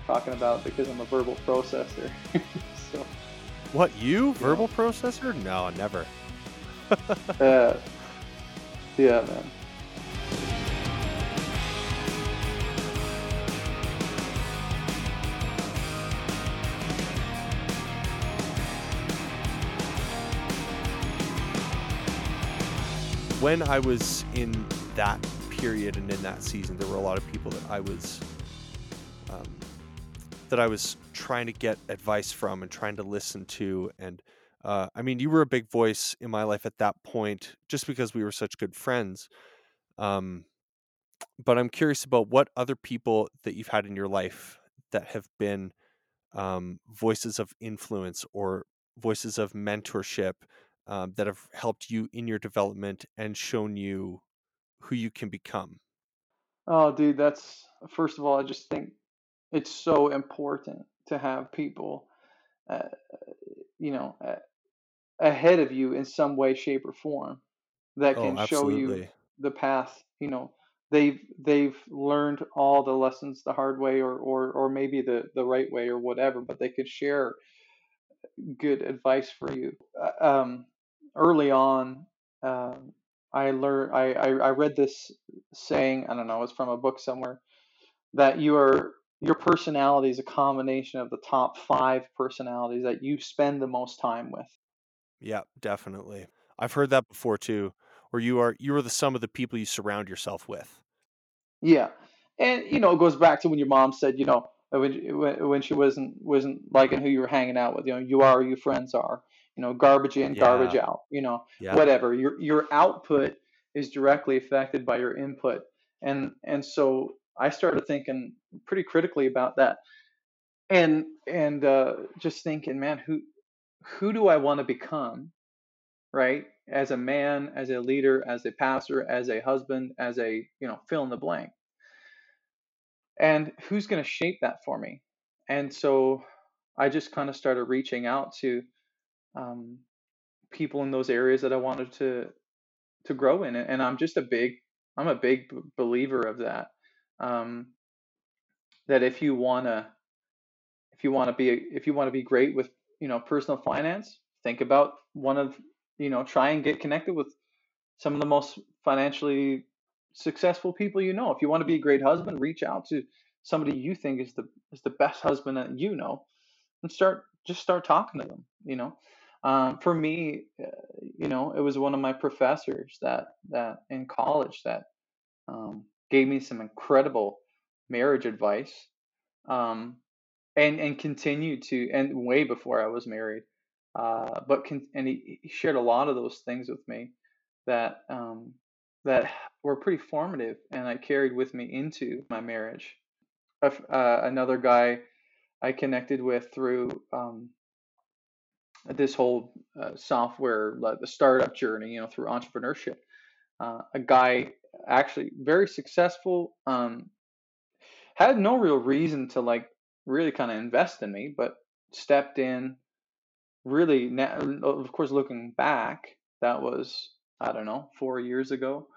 S2: talking about because I'm a verbal processor.
S1: What you verbal processor? No, never.
S2: uh, yeah, man.
S1: when I was in that period and in that season, there were a lot of people that I was um, that I was trying to get advice from and trying to listen to. And uh, I mean, you were a big voice in my life at that point, just because we were such good friends. Um, but I'm curious about what other people that you've had in your life that have been um, voices of influence or voices of mentorship um, that have helped you in your development and shown you who you can become.
S2: Oh, dude, that's first of all, I just think it's so important to have people, uh, you know, uh, ahead of you in some way, shape, or form that
S1: Oh,
S2: can show you the path. You know, they've they've learned all the lessons the hard way, or or or maybe the the right way, or whatever. But they could share good advice for you. Uh, Um, early on, um, I learned I, I I read this saying. I don't know, it's from a book somewhere that you are your personality is a combination of the top five personalities that you spend the most time with.
S1: Yeah, definitely. I've heard that before too. Or you are you are the sum of the people you surround yourself with.
S2: Yeah, and you know it goes back to when your mom said, you know, when when she wasn't wasn't liking who you were hanging out with. You know, you are who your friends are. You know, garbage in, garbage out. You know,
S1: Yeah.
S2: whatever. Your your output is directly affected by your input, and and so I started thinking pretty critically about that, and and uh, just thinking, man, who who do I want to become, right? As a man, as a leader, as a pastor, as a husband, as a you know, fill in the blank. And who's going to shape that for me? And so i just kind of started reaching out to um, people in those areas that i wanted to to grow in and i'm just a big i'm a big believer of that. Um, that if you want to if you want to be if you want to be great with you know personal finance think about one of you know try and get connected with some of the most financially successful people you know. If you want to be a great husband reach out to somebody you think is the is the best husband that you know and start just start talking to them you know. Um, for me uh, you know it was one of my professors that that in college that um, gave me some incredible marriage advice um, and and continued to and way before I was married. Uh, but con- and he, he shared a lot of those things with me that um, that were pretty formative, and I carried with me into my marriage. Uh, another guy I connected with through um, this whole uh, software, like the startup journey, you know, through entrepreneurship. Uh, a guy actually very successful, um, had no real reason to like really kind of invest in me, but stepped in. Really, now, of course, looking back, that was I don't know four years ago.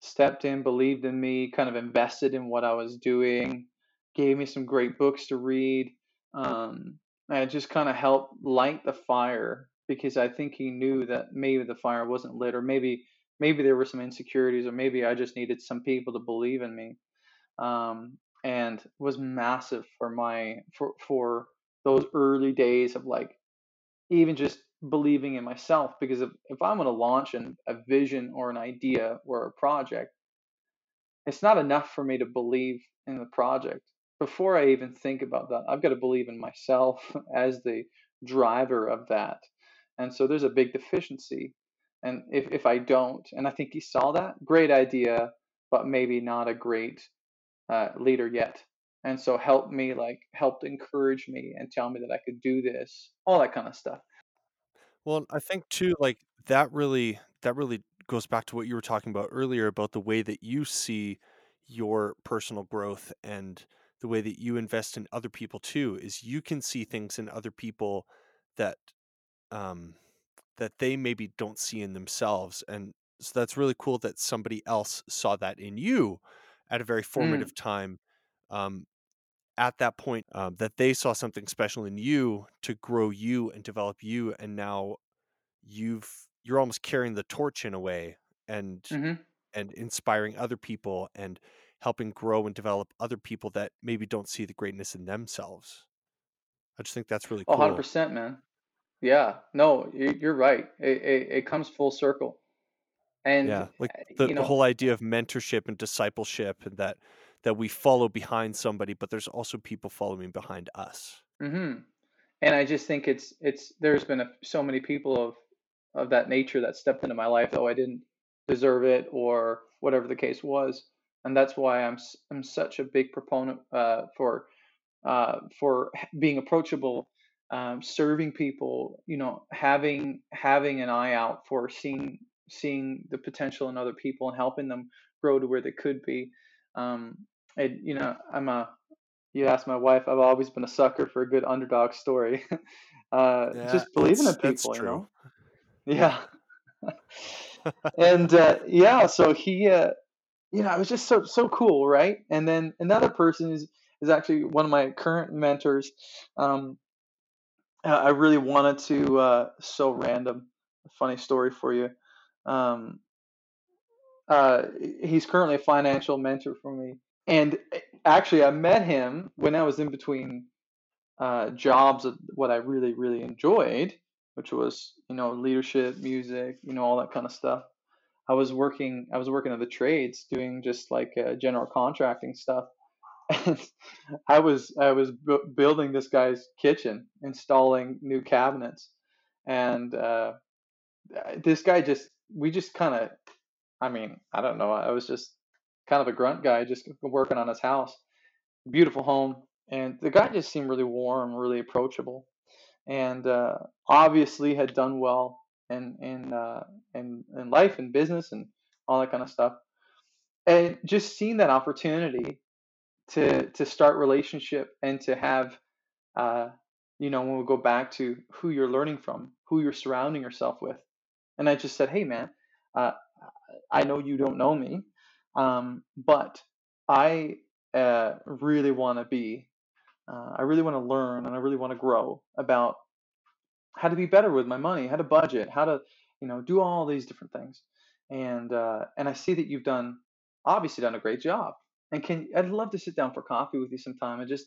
S2: Stepped in, believed in me, kind of invested in what I was doing, gave me some great books to read. Um, and just kind of helped light the fire because I think he knew that maybe the fire wasn't lit, or maybe maybe there were some insecurities, or maybe I just needed some people to believe in me. Um, and was massive for my for for those early days of like even just believing in myself because if, if i'm going to launch an, a vision or an idea or a project it's not enough for me to believe in the project before I even think about that, I've got to believe in myself as the driver of that. And so there's a big deficiency. And if, if I don't, and I think he saw that, great idea, but maybe not a great uh, leader yet. And so helped me, like, helped encourage me and tell me that I could do this, all that kind of stuff.
S1: Well, I think too, like that really, that really goes back to what you were talking about earlier about the way that you see your personal growth and the way that you invest in other people too is you can see things in other people that um that they maybe don't see in themselves and so that's really cool that somebody else saw that in you at a very
S2: Mm,
S1: formative time um at that point um, that they saw something special in you to grow you and develop you and now you've you're almost carrying the torch in a way and
S2: hmm
S1: and inspiring other people and helping grow and develop other people that maybe don't see the greatness in themselves. I just think that's really
S2: Oh,
S1: cool.
S2: 100%, man. Yeah, no, you- you're right. It, it, it comes full circle. And,
S1: Yeah, like
S2: uh,
S1: the
S2: you
S1: the whole idea of mentorship and discipleship and that that we follow behind somebody, but there's also people following behind us.
S2: hmm And I just think it's it's there's been a, so many people of of that nature that stepped into my life, though I didn't deserve it or whatever the case was. And that's why I'm I'm such a big proponent uh, for uh, for being approachable, um, serving people, you know, having having an eye out for seeing seeing the potential in other people and helping them grow to where they could be. Um, and you know, I'm a you ask my wife, I've always been a sucker for a good underdog story. uh,
S1: Yeah,
S2: just believing in people, you
S1: true.
S2: know. Yeah, and uh, yeah, so he, uh, you know, it was just so so cool, right? And then another person is is actually one of my current mentors. Um, I really wanted to, uh, so random, funny story for you. Um, uh, he's currently a financial mentor for me. And eh, actually, I met him when I was in between uh, jobs of what I really, really enjoyed, which was, you know, leadership, music, you know, all that kind of stuff. I was working, I was working at the trades doing just like uh, general contracting stuff. And I was I was bu- building this guy's kitchen, installing new cabinets, and uh, this guy just we just kind of I mean I don't know I was just kind of a grunt guy just working on his house, beautiful home, and the guy just seemed really warm, really approachable, and uh, obviously had done well in in uh, in in life and business and all that kind of stuff, and just seeing that opportunity to to start relationship and to have uh, you know when we go back to who you're learning from who you're surrounding yourself with and i just said hey man uh, i know you don't know me um, but i uh, really want to be uh, i really want to learn and i really want to grow about how to be better with my money how to budget how to you know do all these different things. And uh, and i see that you've done obviously done a great job. And can i'd love to sit down for coffee with you sometime and just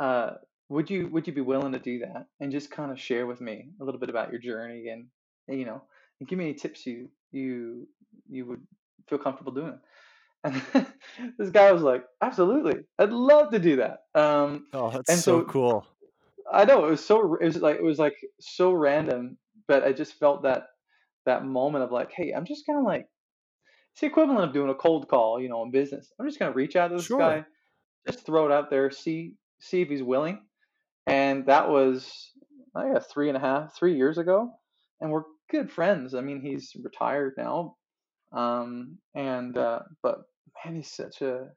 S2: uh, would you would you be willing to do that and just kind of share with me a little bit about your journey and you know and give me any tips you you you would feel comfortable doing And this guy was like, absolutely, I'd love to do that. Um,
S1: Oh, that's
S2: and
S1: so
S2: so
S1: cool.
S2: I know it was so it was like it was like so random, but I just felt that that moment of like, hey, I'm just gonna like it's the equivalent of doing a cold call, you know, in business. I'm just gonna reach out to this
S1: Sure.
S2: guy, just throw it out there, see see if he's willing. And that was I guess three and a half, three years ago, and we're good friends. I mean, he's retired now, um, and uh, but man, he's such a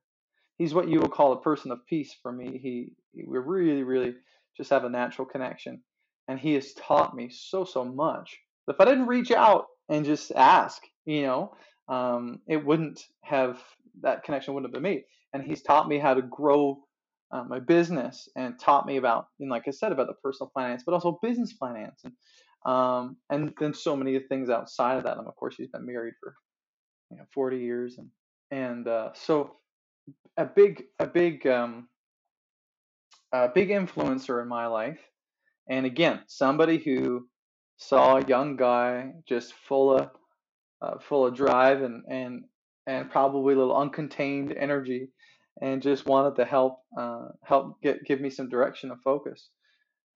S2: he's what you would call a person of peace for me. He, he we really really just have a natural connection, and he has taught me so so much. If I didn't reach out and just ask, you know, um, it wouldn't have that connection wouldn't have been made. And he's taught me how to grow uh, my business and taught me about, and like I said, about the personal finance, but also business finance, and um, and then so many things outside of that. And of course, he's been married for you know 40 years, and and uh, so a big a big um, a big influencer in my life. And again, somebody who saw a young guy just full of uh, full of drive and and and probably a little uncontained energy, and just wanted to help uh, help get give me some direction and focus.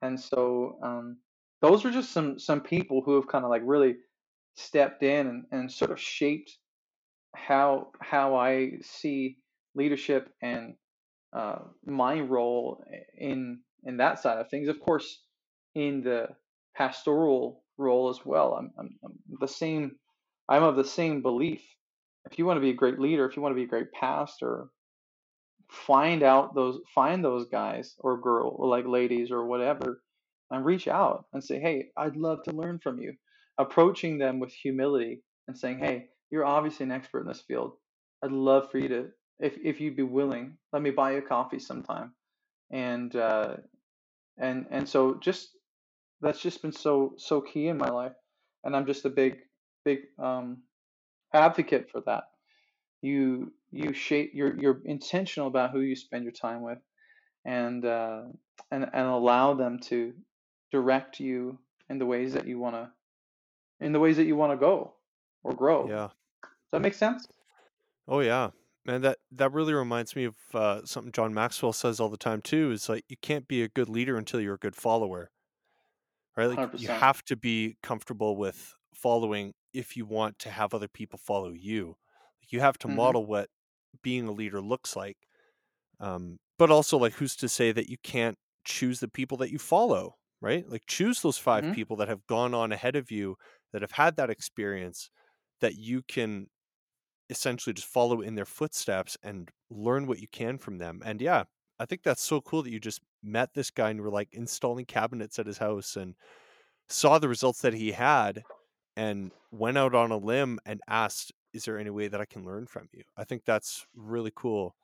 S2: And so um, those are just some some people who have kind of like really stepped in and, and sort of shaped how how I see leadership and uh, my role in in that side of things. Of course, in the pastoral role as well, I'm, I'm, I'm the same. I'm of the same belief. If you want to be a great leader, if you want to be a great pastor, find out those find those guys or girl like ladies or whatever and reach out and say hey i'd love to learn from you approaching them with humility and saying hey you're obviously an expert in this field. I'd love for you to if, if you'd be willing let me buy you a coffee sometime. And uh and and so just that's just been so so key in my life and i'm just a big big um advocate for that. You you shape you're you're intentional about who you spend your time with and uh, and and allow them to direct you in the ways that you want to in the ways that you want to go or grow.
S1: Yeah.
S2: Does that make sense?
S1: Oh yeah. Man, that that really reminds me of uh, something John Maxwell says all the time too. Is like you can't be a good leader until you're a good follower, right? Like you
S2: 100%.
S1: have to be comfortable with following if you want to have other people follow you. Like you have to
S2: Mhm.
S1: model what being a leader looks like. Um, but also, like, who's to say that you can't choose the people that you follow, right? Like, choose those five
S2: Mhm.
S1: people that have gone on ahead of you that have had that experience that you can essentially just follow in their footsteps and learn what you can from them. And yeah, I think that's so cool that you just met this guy and were like installing cabinets at his house and saw the results that he had and went out on a limb and asked, Is there any way that I can learn from you? I think that's really cool.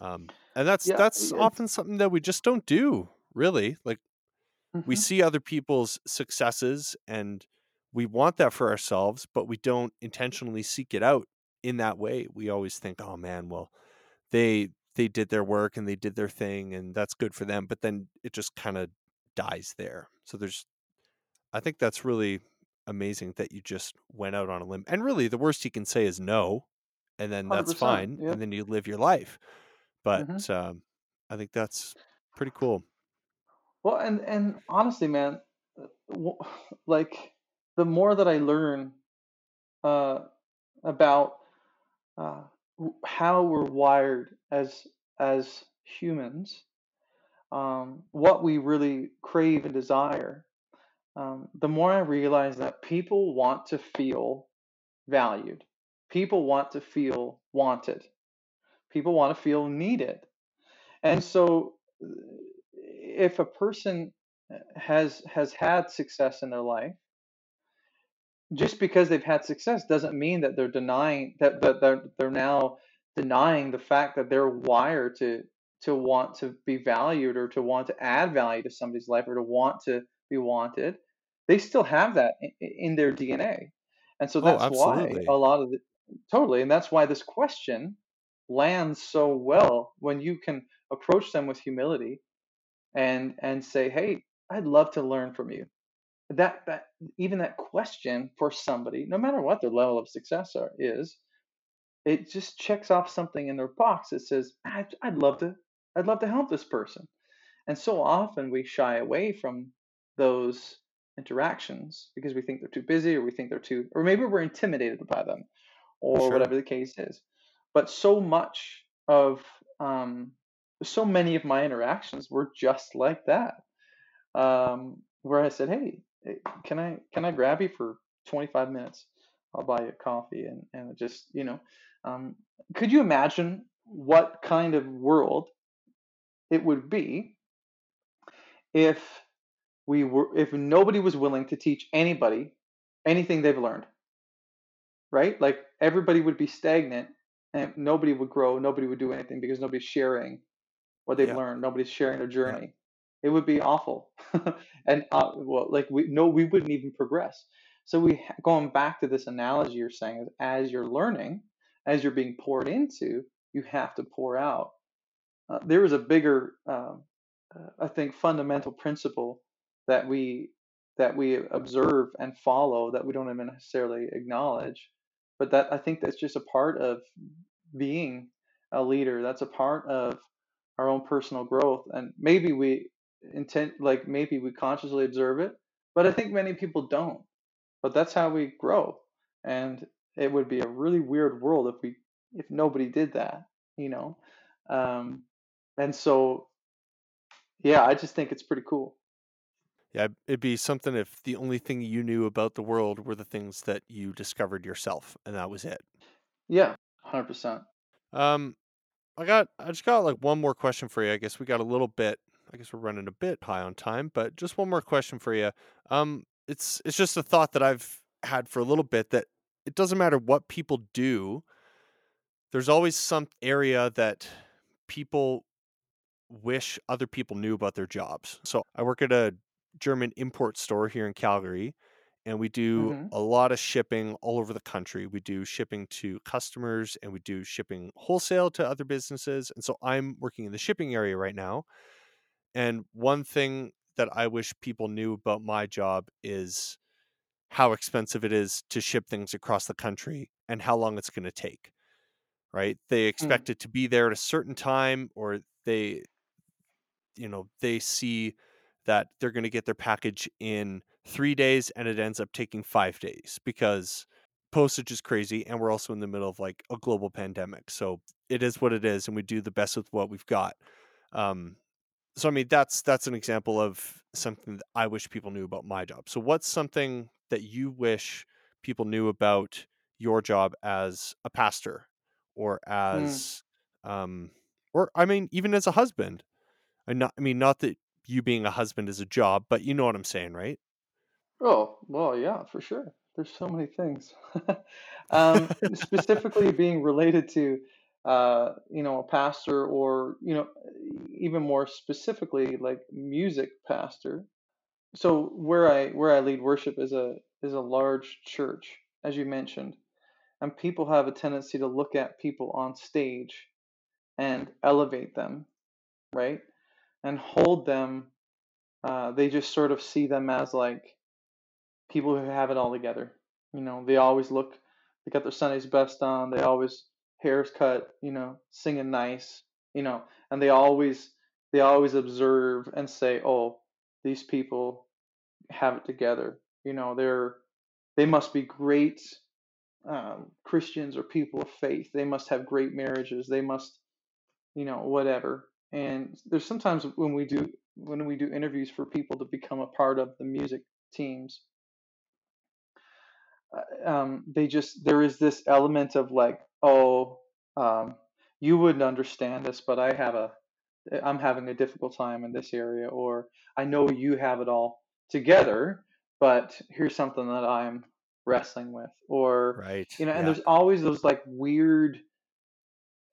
S1: Um, and that's
S2: Yeah,
S1: that's often something that we just don't do, really. Like we
S2: mhm.
S1: see other people's successes and we want that for ourselves, but we don't intentionally seek it out in that way. We always think, "Oh man, well, they they did their work and they did their thing and that's good for them," but then it just kind of dies there. So there's I think that's really amazing that you just went out on a limb. And really the worst he can say is no, and then that's
S2: 100%.
S1: fine, and then you live your life. But
S2: Mhm.
S1: um, I think that's pretty cool.
S2: Well, and and honestly, man, like the more that I learn uh about uh how we're wired as as humans, um, what we really crave and desire, um, the more I realize that people want to feel valued. People want to feel wanted. People want to feel needed. And so, uh, if a person uh, has has had success in their life, just because they've had success doesn't mean that they're denying that, that they're they're now denying the fact that they're wired to to want to be valued or to want to add value to somebody's life or to want to be wanted they still have that in, in their dna and so
S1: Oh,
S2: that's why a lot of the totally and that's why this question lands so well when you can approach them with humility and and say hey i'd love to learn from you that that even that question for somebody, no matter what their level of success are, is, it just checks off something in their box that says, I'd, I'd love to, I'd love to help this person. And so often we shy away from those interactions because we think they're too busy or we think they're too, or maybe we're intimidated by them or
S1: Sure.
S2: whatever the case is. But so much of, um, so many of my interactions were just like that, um, where I said, "Hey, eh, can I can I grab you for 25 minutes? I'll buy you a coffee." And and just you know, um, could you imagine what kind of world it would be if we were if nobody was willing to teach anybody anything they've learned, right? Like everybody would be stagnant and nobody would grow, nobody would do anything because nobody's sharing what they've
S1: Yeah.
S2: learned. Nobody's sharing their
S1: Yeah.
S2: journey. It would be awful, and uh, well, like we no, we wouldn't even progress. So we going back to this analogy you're saying is as you're learning, as you're being poured into, you have to pour out. Uh, there is a bigger, um, uh, I think, fundamental principle that we that we observe and follow that we don't even necessarily acknowledge, but that I think that's just a part of being a leader. That's a part of personal growth, and maybe we intent like maybe we consciously observe it, but I think many people don't. But that's how we grow, and it would be a really weird world if we if nobody did that, you know. Um, and so, yeah, I just think it's pretty cool.
S1: Yeah, it'd be something if the only thing you knew about the world were the things that you discovered yourself, and that was it.
S2: Yeah, one hundred percent.
S1: Um, I got, I just got like one more question for you. I guess we got a little bit. I guess we're running a bit high on time, but just one more question for you. Um, it's it's just a thought that I've had for a little bit that it doesn't matter what people do. There's always some area that people wish other people knew about their jobs. So I work at a German import store here in Calgary, and we do
S2: hmm
S1: a lot of shipping all over the country. We do shipping to customers and we do shipping wholesale to other businesses. And so I'm working in the shipping area right now. And one thing that I wish people knew about my job is how expensive it is to ship things across the country and how long it's going to take, right? They
S2: Mm,
S1: expect it to be there at a certain time or they you know, they see that they're going to get their package in three days and it ends up taking five days because postage is crazy and we're also in the middle of like a global pandemic. So it is what it is and we do the best with what we've got. Um, so I mean that's that's an example of something that I wish people knew about my job. So what's something that you wish people knew about your job as a pastor or
S2: mm.
S1: as um or I mean even as a husband and not I mean, not that you being a husband is a job, but you know what I'm saying, right?
S2: Oh, well, yeah, for sure. There's so many things. Um, specifically being related to, uh, you know, a pastor or, you know, even more specifically like music pastor. So where I where I lead worship is a is a large church, as you mentioned, and people have a tendency to look at people on stage and elevate them, right? And hold them. Uh, they just sort of see them as like people who have it all together. You know, they always look, they got their Sunday's best on, they always hair's cut, you know, singing nice, you know, and they always they always observe and say, "Oh, these people have it together." You know, they're they must be great um, Christians or people of faith. They must have great marriages. They must, you know, whatever. And there's sometimes when we do when we do interviews for people to become a part of the music teams, um, they just there is this element of like, oh, um, you wouldn't understand this, but I have a I'm having a difficult time in this area, or I know you have it all together, but here's something that I'm wrestling with, or
S1: Right.
S2: you know, and
S1: Yeah.
S2: there's always those like weird,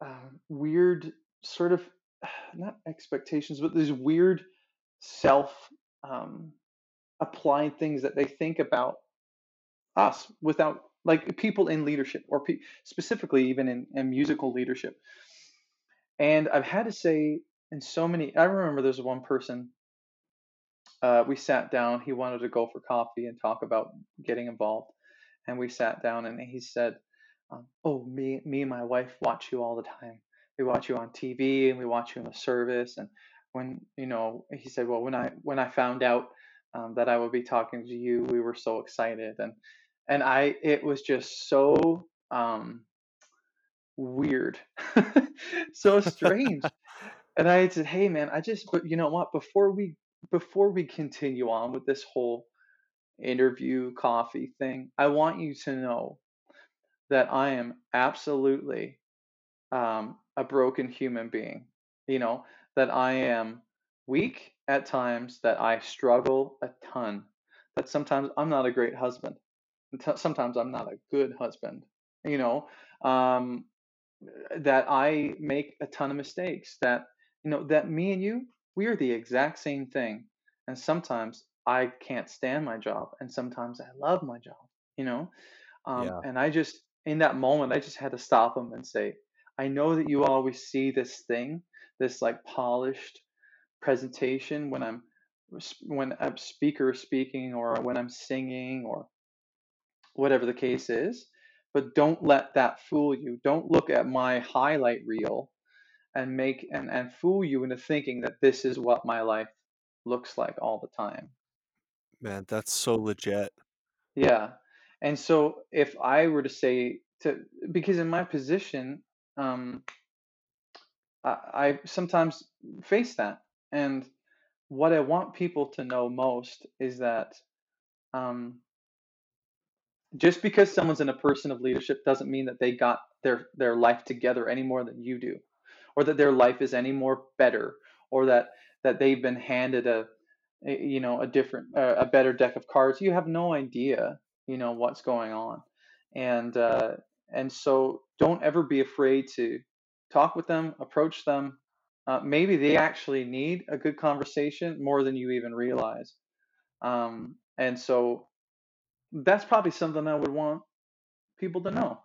S2: um, weird sort of not expectations, but these weird self um, applied things that they think about us without like people in leadership or pe- specifically even in, in musical leadership and i've had to say in so many i remember there's one person uh, we sat down he wanted to go for coffee and talk about getting involved and we sat down and he said um, oh, me, me and my wife watch you all the time. We watch you on TV and we watch you in the service. And when, you know, he said, well, when I, when I found out um, that I would be talking to you, we were so excited. And, and I, it was just so, um, weird, so strange. And I said, hey, man, I just, but you know what, before we, before we continue on with this whole interview coffee thing, I want you to know that I am absolutely um, a broken human being. You know, that I am weak at times, that I struggle a ton, that sometimes I'm not a great husband, sometimes I'm not a good husband, you know, um, that I make a ton of mistakes, that, you know, that me and you, we are the exact same thing. And sometimes I can't stand my job, and sometimes I love my job, you know? Um,
S1: Yeah.
S2: and I just, in that moment, I just had to stop him and say, I know that you always see this thing, this like polished presentation when I'm when a speaker is speaking or when I'm singing or whatever the case is. But don't let that fool you. Don't look at my highlight reel and make and, and fool you into thinking that this is what my life looks like all the time.
S1: Man, that's so legit.
S2: Yeah. And so if I were to say to because in my position, um, I, I sometimes face that. And what I want people to know most is that um, just because someone's in a person of leadership doesn't mean that they got their their life together any more than you do, or that their life is any more better, or that that they've been handed a, a you know a different uh, a better deck of cards. You have no idea you know what's going on, and uh, and so don't ever be afraid to talk with them, approach them. Uh, maybe they actually need a good conversation more than you even realize. Um, and so that's probably something I would want people to know.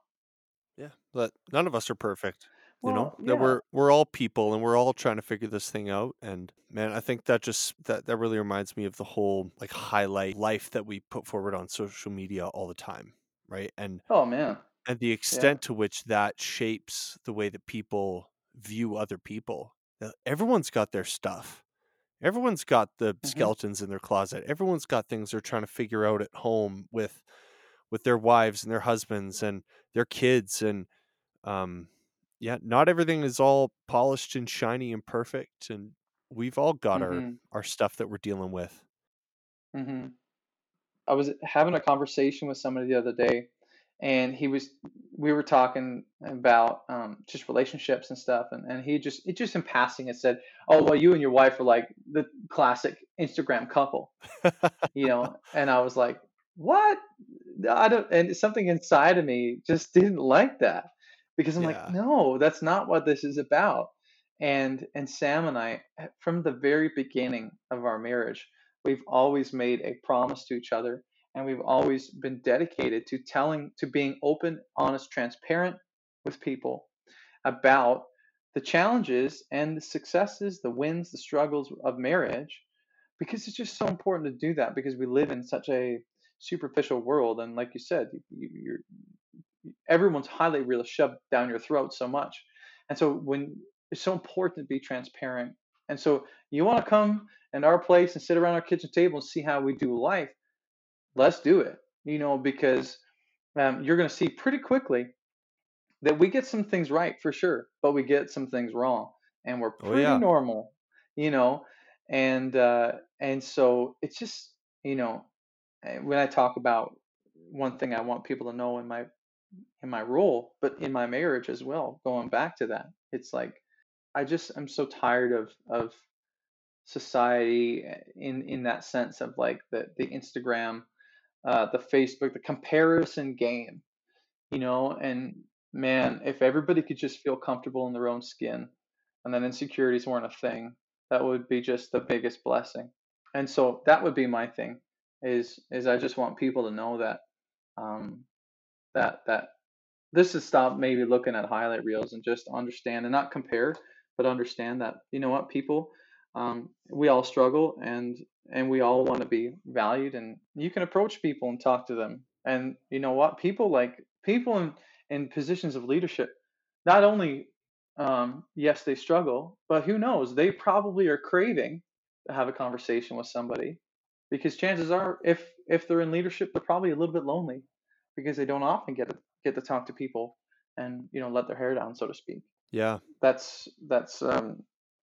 S1: Yeah, but none of us are perfect. You know,
S2: Well,
S1: that we're we're all people and we're all trying to figure this thing out. And man, I think that just that that really reminds me of the whole like highlight life that we put forward on social media all the time, right? And
S2: Oh man.
S1: and the
S2: Yeah.
S1: extent to which that shapes the way that people view other people. Everyone's got their stuff. Everyone's got the
S2: Mhm.
S1: skeletons in their closet. Everyone's got things they're trying to figure out at home with with their wives and their husbands and their kids and um yeah, not everything is all polished and shiny and perfect and we've all got our
S2: Mhm.
S1: our stuff that we're dealing with.
S2: Mhm. I was having a conversation with somebody the other day, and he was we were talking about um, just relationships and stuff, and, and he just it just in passing it said, "Oh well, you and your wife are like the classic Instagram couple," you know, and I was like, "What? I don't." And something inside of me just didn't like that because I'm like, "No, that's not what this is about." And and Sam and I, from the very beginning of our marriage, we've always made a promise to each other, and we've always been dedicated to telling, to being open, honest, transparent with people about the challenges and the successes, the wins, the struggles of marriage, because it's just so important to do that because we live in such a superficial world, and like you said, you, everyone's highly reel is shoved down your throat so much, and so when it's so important to be transparent, and so you want to come in our place and sit around our kitchen table and see how we do life, let's do it. You know, because um, you're going to see pretty quickly that we get some things right for sure, but we get some things wrong, and we're
S1: Oh
S2: pretty
S1: yeah.
S2: normal, you know, and uh, and so it's just you know eh, when I talk about one thing I want people to know in my in my role, but in my marriage as well, going back to that, it's like I just I'm so tired of of society eh, in in that sense of like the the Instagram, uh, the Facebook, the comparison game you know and man if everybody could just feel comfortable in their own skin and then insecurities weren't a thing that would be just the biggest blessing. And so that would be my thing is is i just want people to know that um that that this is stop maybe looking at highlight reels and just understand and not compare but understand that you know what people um, we all struggle and and we all want to be valued and you can approach people and talk to them. And you know what? People like people in in positions of leadership, not only um, yes they struggle, but who knows? They probably are craving to have a conversation with somebody because chances are if if they're in leadership they're probably a little bit lonely because they don't often get to, get to talk to people and you know let their hair down so to speak.
S1: Yeah.
S2: that's that's um,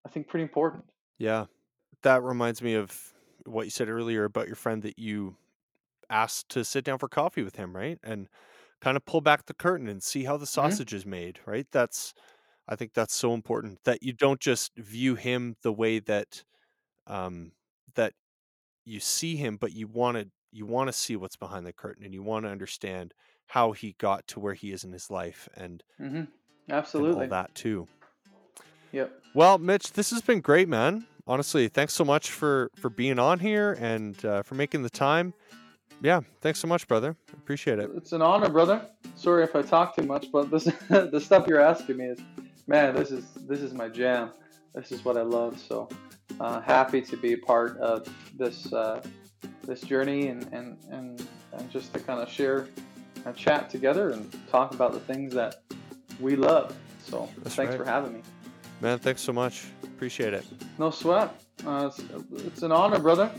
S2: i think pretty important
S1: Yeah. That reminds me of what you said earlier about your friend that you asked to sit down for coffee with him, right? And kind of pull back the curtain and see how the
S2: hmm
S1: sausage is made, right? That's I think that's so important that you don't just view him the way that um that you see him, but you want to you want to see what's behind the curtain and you want to understand how he got to where he is in his life and
S2: hmm
S1: and all
S2: absolutely
S1: that too.
S2: yep
S1: Well, Mitch, this has been great, man. Honestly, thanks so much for for being on here and uh, for making the time. Yeah, thanks so much, brother. Appreciate it.
S2: it's an honor brother sorry if i talk too much but this the stuff you're asking me is man this is this is my jam this is what i love so uh, happy to be a part of this uh, this journey and and and, and just to kind of share and chat together and talk about the things that we love so
S1: That's
S2: thanks
S1: right.
S2: for having me
S1: Man, thanks so much. Appreciate it.
S2: no sweat uh, it's, it's an honor brother